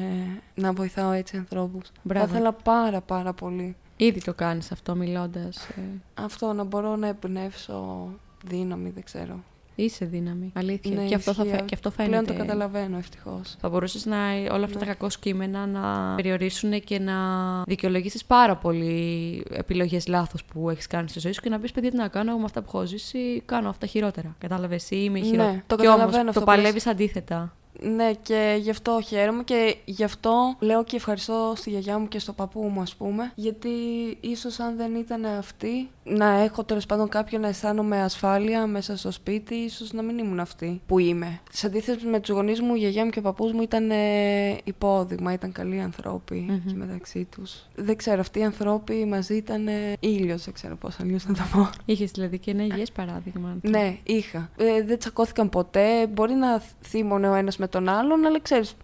να βοηθάω έτσι ανθρώπους. Μπράβο. Θα ήθελα πάρα πάρα πολύ. Ήδη το κάνεις αυτό μιλώντας. Αυτό, να μπορώ να εμπνεύσω δύναμη, δεν ξέρω. Είσαι δύναμη. Αλήθεια. Ναι, και, αυτό θα, ισχύει. φαι- και αυτό Πλέον φαίνεται. το καταλαβαίνω, ευτυχώς. Θα μπορούσες να όλα αυτά Ναι. τα κακό κείμενα να περιορίσουν και να δικαιολογήσεις πάρα πολύ επιλογές λάθος που έχεις κάνει στη ζωή σου και να πεις: Παιδιά, τι να κάνω εγώ με αυτά που έχω ζήσει, κάνω αυτά χειρότερα. Κατάλαβες, ή είμαι Ναι, χειρότερα. το και όμως καταλαβαίνω αυτό το που λες. παλεύει αντίθετα. Ναι, και γι' αυτό χαίρομαι και γι' αυτό λέω και ευχαριστώ στη γιαγιά μου και στο παππού μου, ας πούμε. Γιατί ίσως αν δεν ήταν αυτή, να έχω τέλος πάντων κάποιον να αισθάνομαι ασφάλεια μέσα στο σπίτι, ίσως να μην ήμουν αυτή που είμαι. Σε αντίθεση με τους γονείς μου, η γιαγιά μου και ο παππούς μου ήταν ε, υπόδειγμα, ήταν καλοί ανθρώποι Μμμ. και μεταξύ τους. Δεν ξέρω, αυτοί οι ανθρώποι μαζί ήταν ε, ήλιος, δεν ξέρω πώς αλλιώς να το πω. Είχες δηλαδή και ένα υγιές παράδειγμα. Ναι, είχα. Ε, δεν τσακώθηκαν ποτέ. Μπορεί να θύμωνε ο ένας με τον άλλον, αλλά ξέρεις,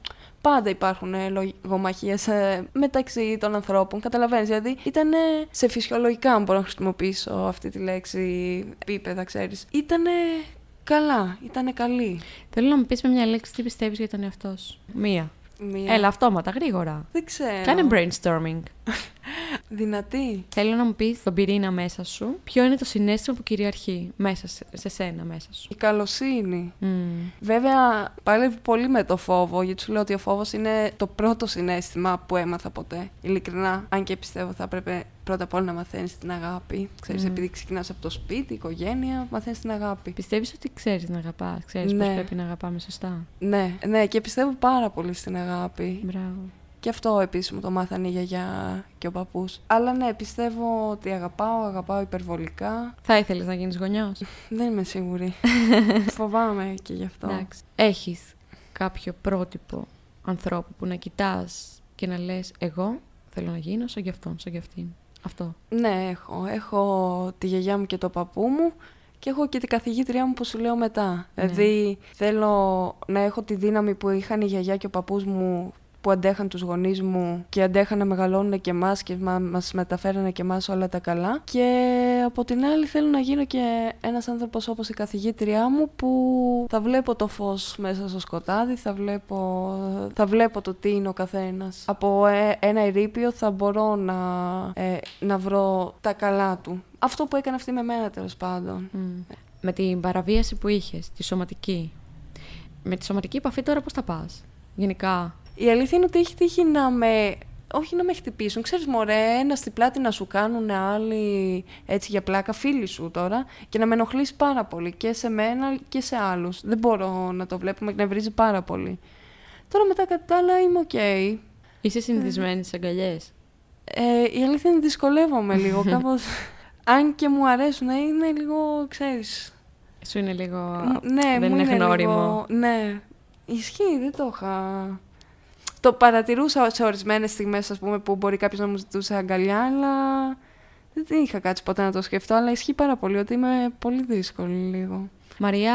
πάντα υπάρχουν ε, λογομαχίες ε, μεταξύ των ανθρώπων. Καταλαβαίνεις, δηλαδή ήταν σε φυσιολογικά, αν μπορώ να χρησιμοποιήσω αυτή τη λέξη, επίπεδα, ξέρεις. Ήτανε καλά, ήτανε καλή. Θέλω να μου πεις με μια λέξη τι πιστεύεις για τον εαυτό σου; Μία. Μία... Έλα, αυτόματα, γρήγορα. Δεν ξέρω. Κάνε brainstorming. Δυνατή. Θέλω να μου πεις τον πυρήνα μέσα σου, ποιο είναι το συνέστημα που κυριαρχεί μέσα σε, σε σένα, μέσα σου; Η καλοσύνη. Μμμ. Βέβαια, παλεύει πολύ με το φόβο, γιατί σου λέω ότι ο φόβος είναι το πρώτο συνέστημα που έμαθα ποτέ. Ειλικρινά, αν και πιστεύω θα έπρεπε πρώτα απ' όλα να μαθαίνεις την αγάπη. Ξέρεις, Μμμ. επειδή ξεκινάς από το σπίτι, η οικογένεια, μαθαίνεις την αγάπη. Πιστεύεις ότι ξέρεις να αγαπάς, ξέρεις πώς Ναι. πρέπει να αγαπάμε σωστά; Ναι, ναι, και πιστεύω πάρα πολύ στην αγάπη. Μπράβο. Και αυτό επίσης μου το μάθανε η γιαγιά και ο παππούς. Αλλά ναι, πιστεύω ότι αγαπάω, αγαπάω υπερβολικά. Θα ήθελες να γίνεις γονιός; Δεν είμαι σίγουρη. Φοβάμαι και γι' αυτό. Εντάξει. Έχεις κάποιο πρότυπο ανθρώπου που να κοιτάς και να λες εγώ θέλω να γίνω σαν κι αυτόν, σαν κι αυτήν. Αυτό. Ναι, έχω. Έχω τη γιαγιά μου και το παππού μου και έχω και την καθηγήτριά μου που σου λέω μετά. Ναι. Δηλαδή θέλω να έχω τη δύναμη που είχαν η γιαγιά και ο παππούς μου που αντέχαν τους γονείς μου και αντέχαν να μεγαλώνουν και εμάς και μα, μας μεταφέρανε και εμάς όλα τα καλά. Και από την άλλη θέλω να γίνω και ένας άνθρωπος όπως η καθηγήτριά μου που θα βλέπω το φως μέσα στο σκοτάδι, θα βλέπω, θα βλέπω το τι είναι ο καθένας. Από ε, ένα ερείπιο θα μπορώ να, ε, να βρω τα καλά του. Αυτό που έκανε αυτή με μένα τέλος πάντων. Μμ. Με την παραβίαση που είχες, τη σωματική. Με τη σωματική επαφή τώρα πώς θα πας. Γενικά; Η αλήθεια είναι ότι έχει τύχει να με. Όχι να με χτυπήσουν. Ξέρεις, μωρέ, ένα στην πλάτη να σου κάνουν άλλοι έτσι για πλάκα, φίλοι σου τώρα, και να με ενοχλήσει πάρα πολύ και σε μένα και σε άλλους. Δεν μπορώ να το βλέπω, με εκνευρίζει πάρα πολύ. Τώρα μετά κατά τα άλλα είμαι οκ. Είσαι συνηθισμένη στις αγκαλιές; Ε, η αλήθεια είναι δυσκολεύομαι λίγο, κάπως... Αν και μου αρέσουν, είναι λίγο, ξέρεις... Σου είναι λίγο... Μ, ναι, δεν μου είναι είναι γνώριμο. Λίγο, ναι, Ισχύει, δεν το είχα. Το παρατηρούσα σε ορισμένες στιγμές, ας πούμε, που μπορεί κάποιος να μου ζητούσε αγκαλιά, αλλά δεν είχα κάτσει ποτέ να το σκεφτώ. Αλλά ισχύει πάρα πολύ ότι είμαι πολύ δύσκολη λίγο. Μαρία,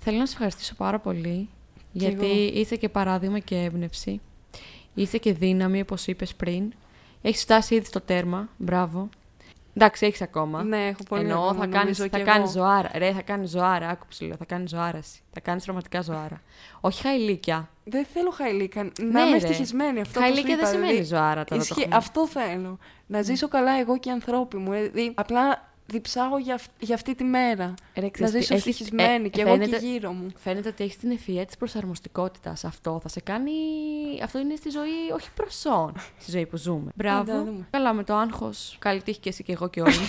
θέλω να σε ευχαριστήσω πάρα πολύ. γιατί εγώ. είσαι και παράδειγμα και έμπνευση. Είσαι και δύναμη, όπως είπες πριν. Έχεις φτάσει ήδη στο τέρμα. Μπράβο. Εντάξει, έχεις ακόμα. Ναι, έχω πολύ Εννοώ, ακόμα, θα κάνει νομίζω θα κι κάνεις εγώ. ζωάρα. Ρε, θα κάνεις ζωάρα. Άκου που σου λέω. Θα κάνεις ζωάραση. Θα κάνεις πραγματικά ζωάρα. Όχι χαϊλίκια. Δεν θέλω χαϊλίκα. Ναι, να είμαι ρε. ευτυχισμένη. Αυτό που σου Χαϊλίκια δεν είπα, σημαίνει δηλαδή, ζωάρα τώρα. το Ισχύει, έχουμε. αυτό θέλω. Να ζήσω καλά εγώ και οι ανθρώποι μου. Δηλαδή, απλά διψάω για, αυ- για αυτή τη μέρα. Ρε, Να ξέρεις τι, ζήσω έχεις- ευτυχισμένη ε, και εγώ φαίνεται- και γύρω μου. Φαίνεται ότι έχεις την ευφυΐα της προσαρμοστικότητας. Αυτό θα σε κάνει. Αυτό είναι στη ζωή, όχι προσόν. στη ζωή που ζούμε. Μπράβο. τα δούμε. Καλά, με το άγχος. Καλή τύχη και εσύ και εγώ και όλοι.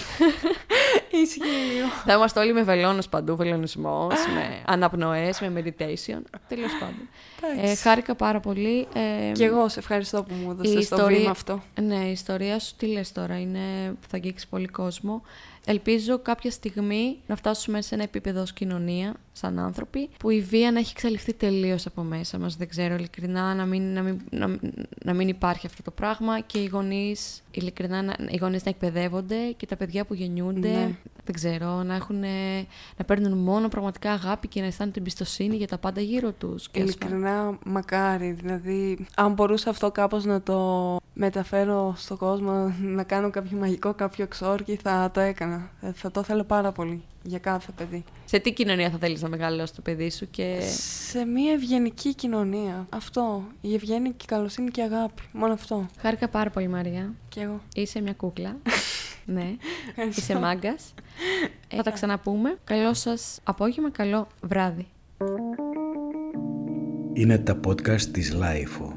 Ισχύει λίγο. θα είμαστε όλοι με βελόνος παντού, βελονισμός, με αναπνοές, με meditation. Τέλος πάντων. Ε, Εντάξει. χάρηκα πάρα πολύ. Ε, Και εγώ σε ευχαριστώ που μου έδωσες το ιστορία- βήμα αυτό. Ναι, η ιστορία σου τι λες τώρα, είναι, θα αγγίξεις πολύ κόσμο. Ελπίζω κάποια στιγμή να φτάσουμε σε ένα επίπεδο ως κοινωνία, σαν άνθρωποι, που η βία να έχει εξαλειφθεί τελείως από μέσα μας. Δεν ξέρω, ειλικρινά, να μην, να μην, να, να μην υπάρχει αυτό το πράγμα και οι γονείς, ειλικρινά, να, οι γονείς να εκπαιδεύονται και τα παιδιά που γεννιούνται, Ναι. δεν ξέρω, να, έχουν, να παίρνουν μόνο πραγματικά αγάπη και να αισθάνονται εμπιστοσύνη για τα πάντα γύρω τους. Και ασφάλεια. Ειλικρινά μακάρι, δηλαδή αν μπορούσα αυτό κάπως να το μεταφέρω στον κόσμο, να κάνω κάποιο μαγικό, κάποιο εξόρκι, θα το έκανα. Ε, Θα το ήθελα πάρα πολύ για κάθε παιδί. Σε τι κοινωνία θα θέλεις να μεγαλώσεις το παιδί σου και... Σε μια ευγενική κοινωνία. Αυτό. Η ευγένεια και η καλοσύνη και η αγάπη. Μόνο αυτό. Χάρηκα πάρα πολύ Μαρία. Και εγώ. Είσαι μια κούκλα. ναι. Ευχαριστώ. Είσαι μάγκας. Θα τα ξαναπούμε. Καλό σας απόγευμα, καλό βράδυ. Είναι τα podcast της LiFO.